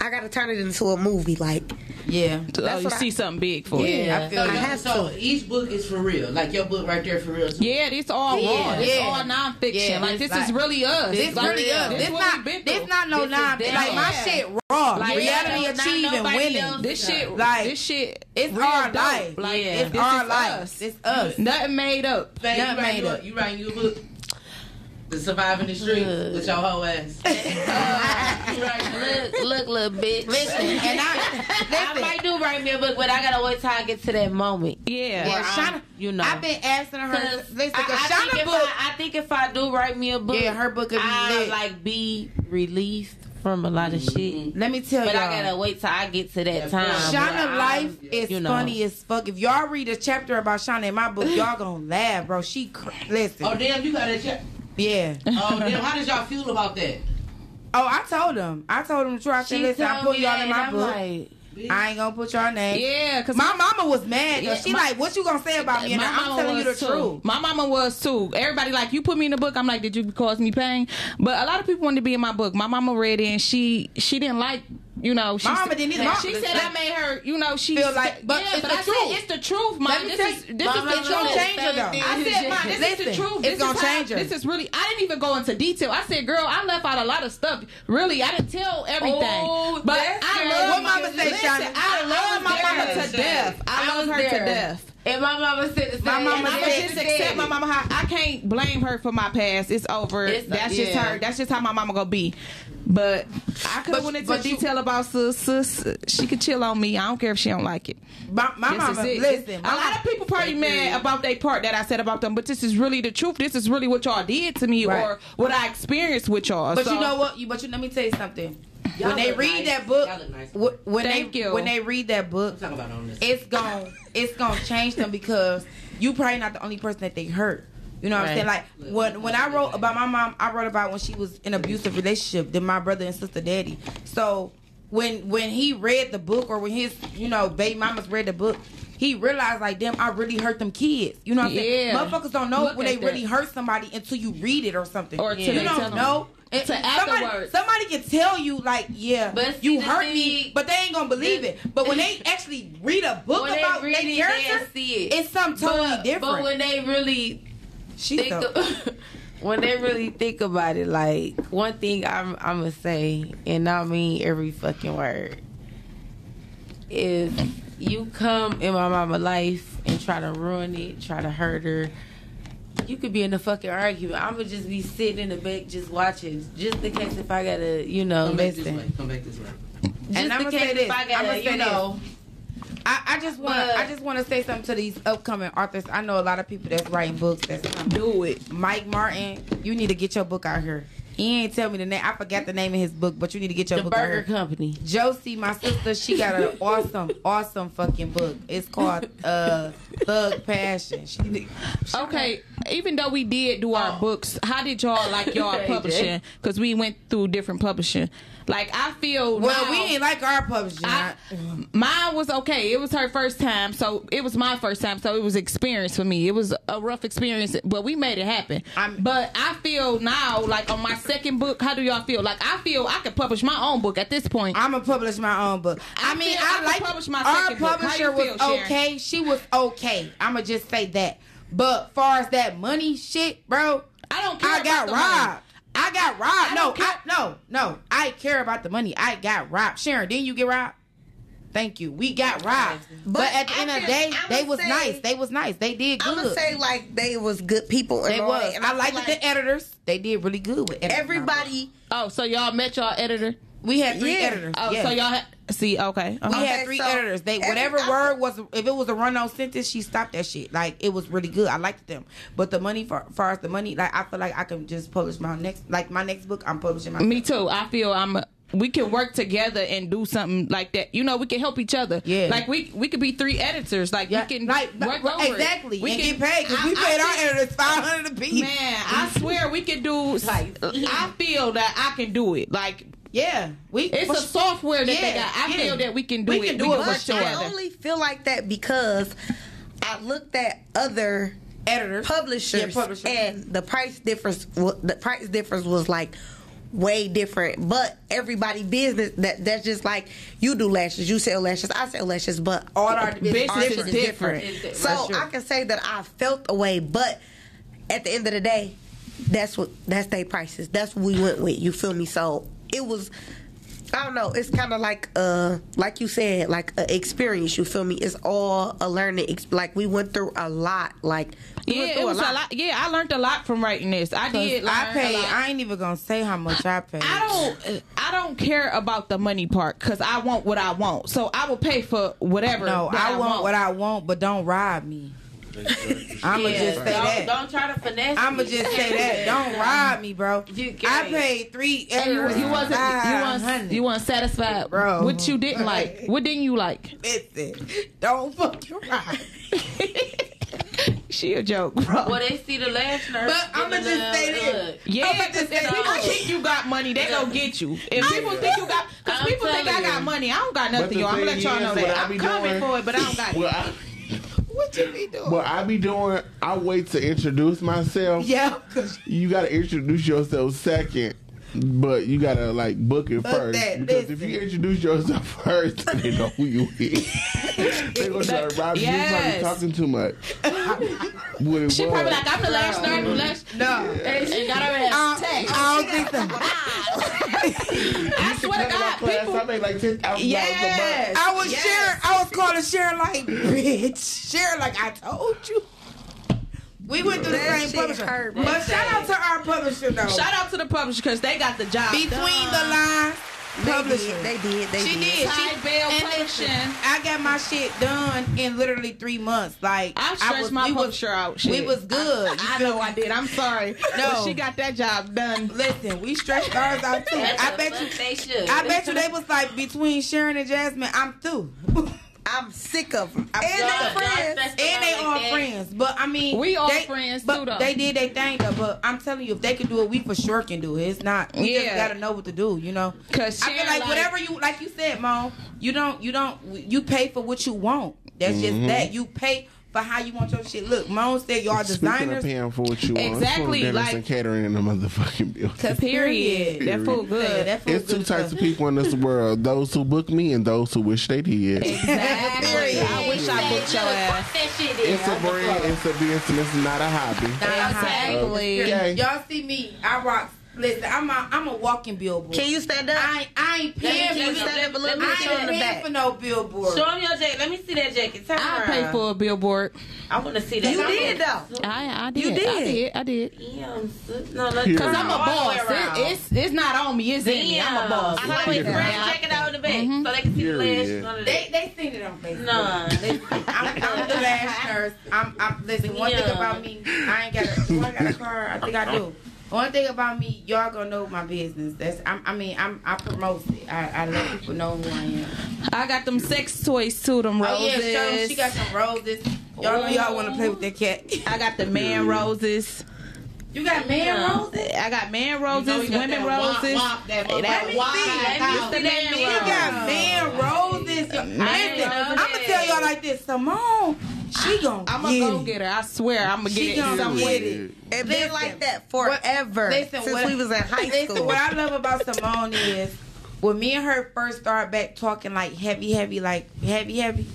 I gotta turn it into a movie. Like Yeah. oh, That's you what I- see something big for it. Yeah, I feel So, you. I have so to. each book is for real. Like your book right there for real. too. Yeah, this all Yeah, raw. This yeah. all nonfiction. Yeah, like this this is really us. This like, really us. This, This not this not no This is non them. like my shit raw. Like, Reality yeah, achieving winning. else. This shit, Like, this shit, It's real our dope. life. Like, Yeah. It's this our is life. us. It's us. Nothing made up. Fang, Nothing you made you, up. you writing you a book? The surviving the streets with your whole ass. you writing Look, look, little bitch. Listen, and I I might do write me a book, but I gotta wait till I get to that moment. Yeah. Yeah, Where Shauna, you know. I've been asking her. Listen, I, because I think Shauna if book. I, I think if I do write me a book, Yeah, her book could be I lit. like be released from a lot of mm-hmm. shit. Let me tell But y'all. I gotta wait till I get to that Yeah, time. Shauna where Shauna I- life is you know. funny as fuck. If y'all read a chapter about Shauna in my book, y'all gonna laugh, bro. She cr- listen. Oh damn, you got that check. Yeah. Oh damn, how did y'all feel about that? Oh, I told him. I told him the truth. I said, She listen, I'm told putting me y'all that, in my and I'm book. like, I ain't gonna put y'all name. Yeah, cause My mama was mad. though. Yeah, she my- like, what you gonna say about me? And my I'm mama telling you the was too. truth. My mama was too. Everybody like you put me in the book. I'm like, did you cause me pain? But a lot of people wanted to be in my book. My mama read it and she she didn't like. You know, she mama said- didn't either. She Mama- said I made her. You know, she Feel like- but yeah, it's but the I truth. said it's the truth, mom. This is this My is the It's gonna truth. change her though. I said, "Mom, this is the truth. it's This is gonna change her. This is really. I didn't even go into detail. I said, "Girl, I left out a lot of stuff. Really, I didn't tell everything. Oh, but I love What my mama say, listen, Shawty? I love my mama to death. I, I love her to death. And my mama said the same. My mama And I'ma said- just accept my mama. How I can't blame her for my past. It's over. It's- that's just yeah. her. That's just how my mama gonna be. But I could have went into but you- detail about sis. Sis, she could chill on me. I don't care if she don't like it. My, my mama, it. listen. a lot of people probably mad about their part that I said about them, but this is really the truth. This is really what y'all did to me, Right. or what I experienced with y'all. But So- you know what? You but you let me tell you something. Y'all when they read nice. that book, nice. when Thank they you. when they read that book, Talk about on this. it's gon' it's gonna change them because you probably not the only person that they hurt. You know what I'm saying? Like when when I wrote about my mom, I wrote about when she was in an abusive relationship, then my brother and sister daddy. So when when he read the book or when his you know baby mamas read the book. He realized like damn, I really hurt them kids. You know what I'm saying? Motherfuckers don't know Look when they that. really hurt somebody until you read it or something. Or till you they tell don't them. know. And To somebody, afterwards. somebody can tell you like, yeah, But you hurt thing- me, but they ain't gonna believe it. But when they actually read a book about their it, character, it. it's something totally but, different. But when they really She's think, of- when they really think about it, like one thing I'm, I'm gonna say, and I mean every fucking word, is you come in my mama life and try to ruin it, try to hurt her. You could be in a fucking argument. I'm gonna just be sitting in the back just watching, just in case if I gotta, you know, Come back this listen. way. Come back this way. just And I'ma say this. if I I'ma say you this. I, I just want to I just want to say something to these upcoming authors. I know a lot of people that's writing books. That's coming. do it. Mike Martin, you need to get your book out here. He ain't tell me the name. I forgot the name of his book, but you need to get your The book Burger. Company. Josie, my sister, she got an awesome, awesome fucking book. It's called uh, Thug Passion. She, Okay, even though we did do Oh. our books, how did y'all like y'all publishing? Because we went through different publishing. Like I feel well, now- we ain't like our. I, mine was okay. It was her first time, so it was my first time, so it was experience for me. It was a rough experience, but we made it happen. I'm- but I feel now, like on my second book, how do y'all feel? Like I feel I could publish my own book at this point. I'm gonna publish my own book. I, I mean, I I, like publish my our second book. Publisher was feel, okay. She was okay. I'm gonna just say that. But far as that money shit, bro, I don't care I got about the money. Robbed. I got robbed. I no. I, no, no. I care about the money. I got robbed. Sharon, didn't you get robbed? Thank you. We got robbed. But, But at the I end of the day, I'ma they was say- nice. They was nice. They did good. I'm gonna say like they was good people. They was. that, and I feel liked like the editors. They did really good with editors. Everybody, Oh, so y'all met y'all editor? We had three Yeah. editors. Oh, yeah. so y'all had, see? Okay, we uh-huh. had Okay, three so editors. They whatever I- word was if it was a run on sentence, she stopped that shit. Like it was really good. I liked them. But the money for far as the money, like I feel like I can just publish my next like my next book. I'm publishing my Me too. I feel I'm. We can work together and do something like that. You know, we can help each other. Yeah. Like we we could be three editors. Like Yeah, we can like work right, over it. exactly. We and can get paid because we I- I paid our think- editors five hundred a piece. Man, I swear we can do. Like I feel that I can do it. Like Yeah, we. it's for a software that they got. I yeah. feel that we can do We it. can do we it can for work sure. I only feel like that because I looked at other editors, publishers, Yeah, publishers. and the price difference. The price difference was like way different. But everybody business that that's just like you do lashes, you sell lashes, I sell lashes, but All our Business business is is different. different. So I can say that I felt a way, but at the end of the day, that's what that's their prices. That's what we went with. You feel me? So it was. I don't know. It's kind of like uh, like you said, like an experience. You feel me? It's all a learning. Ex- like we went through a lot. Like we Yeah, through it was a lot. Yeah, I learned a lot from writing this. I did. Learn I paid. A lot. I ain't even gonna say how much I paid. I don't. I don't care about the money part because I want what I want. So I will pay for whatever. No, that I, want, what I want, but don't rob me. I'ma Yeah, just say don't, that. don't try to finesse. Me. I'ma just say that. Don't rob me, bro. You I paid three. And you, you wasn't. You wasn't. You weren't satisfied. Bro. What you didn't like? What didn't you like? Listen, don't fucking rob. she a joke, bro. Well, they see the lash nurse. But I'ma just them- say this. look, Yeah, because if people think you got money, they gonna get you. If people think you got, because people think I got money, I don't got nothing, y'all. I'm gonna let y'all know that. I I'm coming doing- for it, but I don't got it. Well, I, What you be doing? what I be doing, I wait to introduce myself. yeah, cause You gotta introduce yourself second, but you gotta like book it Book first. that, because if you introduce yourself first, then they know who you is. they gonna start robbing you. You Yes. probably talking too much. what She was. probably like, I'm the lash nurse. the last- no. And she got her I ass don't, text. I don't think so. I swear to God, class, people. I make like ten thousand Yes. I was Yes. sharing. I was calling Sharon like, bitch. Sharon like, I told you. We went through the That same publisher. hurt, But shout out to our publisher though. Shout out to the publisher because they got the job Between done. the lines, They publisher. did. They did. They she did. did. She Ty Bell and Publishing. I got my shit done in literally three months. Like I stretched was, my we was- publisher out. We was good. You I, I feel know? I did. I'm sorry. No. But she got that job done. Listen, we stretched ours out too. I bet you. They should. I bet you they was like between Sharon and Jasmine. I'm through. I'm sick of them. I'm And they of friends. and they all friends. But I mean, We all they, friends, but too, though. They did their thing though. But I'm telling you, if they can do it, we for sure can do it. It's not. We just Yeah. gotta know what to do. You know. Cause I feel like, like- whatever you like, you said, Mom. You don't. You don't. You pay for what you want. That's just mm-hmm. that. You pay for how you want your shit. Look, Mom said y'all Speaking of designers. paying for what you want, Exactly, it's like- and catering in the motherfucking building. Period. That food Yeah, good. that food It's two types stuff. of people in this world: those who book me and those who wish they did. Exactly. I wish I booked your ass. that shit in. It's a brand, it's a business, It's not a hobby. Exactly. Okay. Y'all see me? I rock. Listen, I'm a I'm a walking billboard. Can you stand up? I I ain't paying for no, stand up a little bit? I ain't paying for no billboard. Show him your jacket. Let me see that jacket. Turn I around. paid for a billboard. I want to see that. You did though. I, I did. You I did. did. I did. Damn. No, let Here. Cause I'm a boss. around. It, it's it's not on me. It's in me. I'm a boss. I like to Yeah. fresh check it out in the back mm-hmm. so they can see the Period. lashes. None They they seen it on Facebook. Nah. They- I'm, I'm the lash nurse. I'm, I'm listen. One thing about me, I ain't got a. Do I got a car? I think I do. One thing about me, y'all gonna know my business. That's I'm, I mean I'm I promote it. I, I let people know who I am. I got them sex toys too. Them roses. Oh yeah, show 'em she got some roses. Y'all know y'all want to play with that cat. I got the man roses. You got man Yeah. roses. I got man roses, know you got women that wop, roses. wop, that that Let me wop, see. that Let me house. see You man got man roses. Man Listen, I'm gonna tell y'all like this. Simone, she gonna I'm get gonna go it. get her. I swear, I'm gonna She get it gonna somewhere. get it. It been like that what- forever listen, since what- we was in high school. what I love about Simone is when me and her first started back talking like heavy, heavy, like heavy, heavy.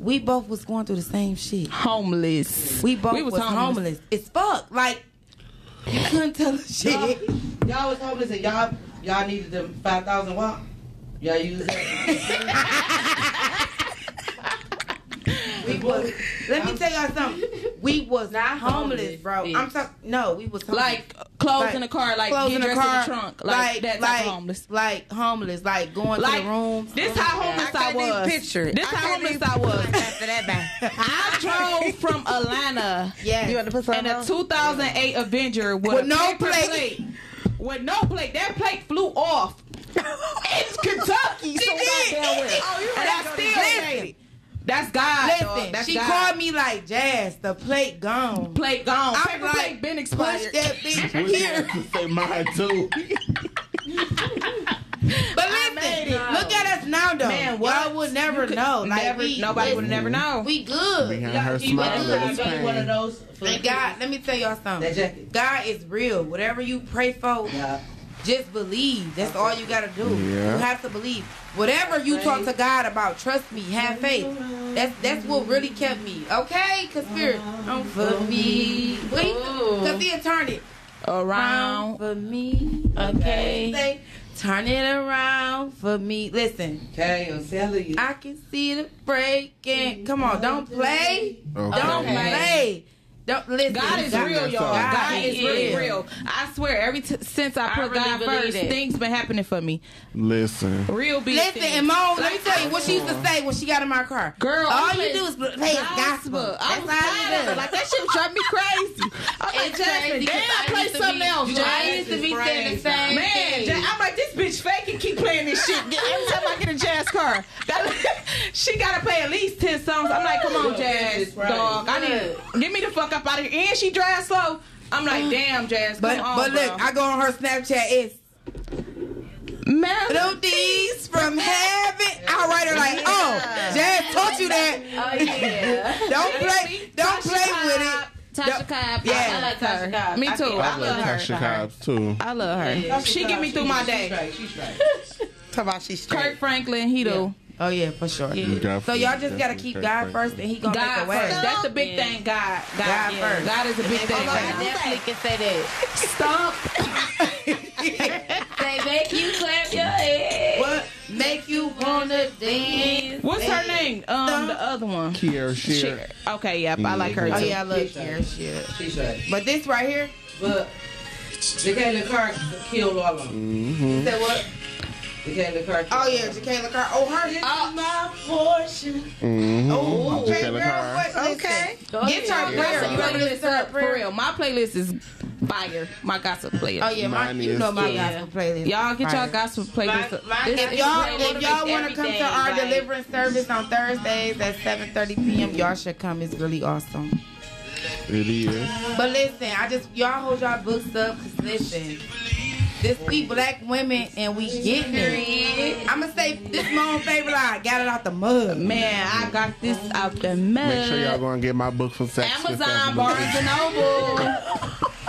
We both was going through the same shit. Homeless. We both We was, was homeless. homeless. It's fuck. Like you couldn't tell us shit. y'all was homeless and y'all y'all needed them five thousand watt. Y'all use that? We was. Let me tell y'all something. We was Not homeless, homeless, bro. bitch. I'm talking. No, we was homeless. Like clothes Like, in the car, like clothes in the dressed car, in the trunk, like, that type like, homeless. like homeless, like going Like to the rooms. this how homeless I, can't even was. picture it. This I how homeless even I was. After that, back. I drove from Atlanta Yeah, You want to put in something a on? 2008 Avenger with, With a no paper plate. With no plate. That plate flew off. It's Kentucky. so did. goddamn well. Oh, you and I still go made it. That's God. Listen, That's she God. called me like Jazz. The plate gone. plate gone. I'm Paper like, plate been Push that bitch Wish I here. could say mine too. But listen, look at us now, though. Man, what? Y'all would never could know. Like never, we, nobody would never mm-hmm. know. We good. Behind her smile buy is me one of those. for And God, let me tell y'all something. God is real. Whatever you pray for, Yeah. Just believe. That's all you gotta do. Yeah. You have to believe. Whatever you talk to God about, trust me, have faith. That's that's what really kept me. Okay, cause spirit, don't for me. Wait, cause he turned it around Around. for me. Okay, say, turn it around for me. Listen, Okay, I'm telling you. I can see the breaking. Come on, don't play. Okay. Don't play. Don't listen. God is God- real, y'all. God God is really real. I swear, every t- since I I put really God first, that. things been happening for me. Listen. Real big Listen, things. and Mom, let me tell you what she used to say when she got in my car. Girl, all I'm you do is play is gospel. I was That's all tired you do. Like that shit drive me crazy. I'm like, It's Jasmine, crazy 'cause damn, I play used to something be- else. I Jazz. used to be saying the same Man, thing. I'm like, this bitch fake and keep playing this shit. Every time I get a jazz car, she gotta play at least 10 songs. I'm like, come on, Jazz, dog. I need, give me the fuck up out of here. And she drives slow. I'm like, damn, Jazz, But come on, but look, bro. I go on her Snapchat. It's melodies from heaven. I write her like, oh, Jazz taught you that. Oh yeah. Don't play, don't play with it. Tasha Cobb. Yeah. I like Tasha Cobb. Me too. I I love love her. Tasha Cobbs too. I love her. She get me through my day. She's straight. She's straight. Talk about she's straight. Kirk Franklin, he do. Oh yeah, for sure. Definitely, So y'all just gotta keep God Franklin. first, and He gonna God make a way. first. That's the big Yeah. thing. God. God, God yeah. first. God is a big thing. I definitely can say that. Stop. They make you clap your hands. What make you wanna dance? What's her name? Um, the other one. Kierra Sheard. Okay, yep, I like her Too. Oh yeah, I love Kierra shit. She's. But this right here, But the guy in the car killed all of them. Mm-hmm. said what? The guy in the car. Oh yeah, Jekalyn Carr. Oh her. Oh, my portion. Mm-hmm. Oh, okay, Jekalyn girl. What? Okay. Listen, Get your Gossip. You ever listen playlist to her up for prayer? real. My playlist is fire. My gospel playlist. Oh yeah, my, Mine you is know my too. gospel playlist. Y'all get y'all gospel playlist. My- up. my This- If y'all if y'all want to come to our like- deliverance service on Thursdays at 7:30 p.m., y'all should come. It's really awesome. It is. But listen, I just y'all hold y'all books up. Cause listen, this we black women and we getting it. I'ma say this my own favorite line. Got it out the mud, man. I got this out the mud. Make sure y'all go and get my book from Sex Amazon, Barnes and Noble.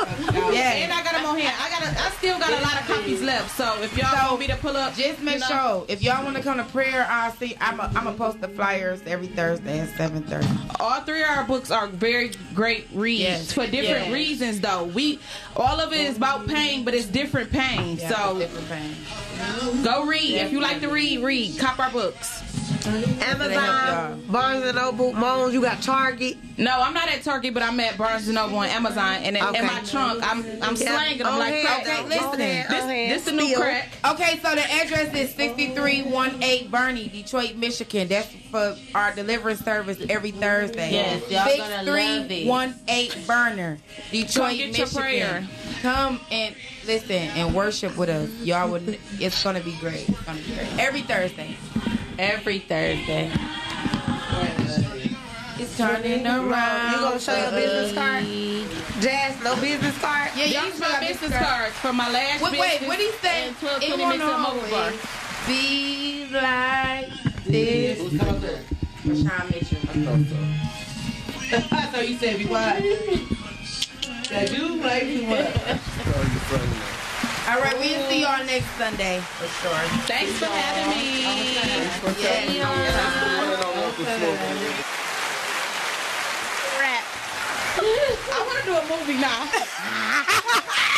Yeah. And I got them on here. I got. A, I still got a lot of copies left. So if y'all So, want me to pull up, Just make you know, sure if y'all want to come to prayer, I'll see. I'm a, I'm gonna post the flyers every Thursday at 7:30. all three of our books are very great reads Yes. for different Yes. reasons. Though we, all of it is about pain, but it's different pain. Yeah, so different pain. go read if you like to read. Read, cop our books. Amazon, Barnes and Noble, Moans. You got Target. No, I'm not at Target, but I'm at Barnes and Noble and Amazon, and in, Okay. in my trunk, I'm I'm slanging them On like hand, crack. Okay, though. listen. On This on hand. this the new Still. crack. Okay, so the address is 6318 Bernie, Detroit, Michigan. That's for our delivery service every Thursday. Yes, y'all gonna love it. 6318 Burner, Detroit, Come get your Michigan. prayer. Come and listen and worship with us. Y'all would it's gonna be great. It's gonna be great. Every Thursday. Every Thursday. It's turning around. You gonna show your business card? Jazz, no business card? Yeah, Y'all you use still my business card. cards for my last Wait, wait, business. what he say? and 12 It penny won't mix of mobile bar. always be like this. Who's coming there? Rashawn Mitchell. I so you said be quiet. That you like me what? All right, we'll see y'all next Sunday for sure. Thanks for having me. Yeah. I want to do a movie now.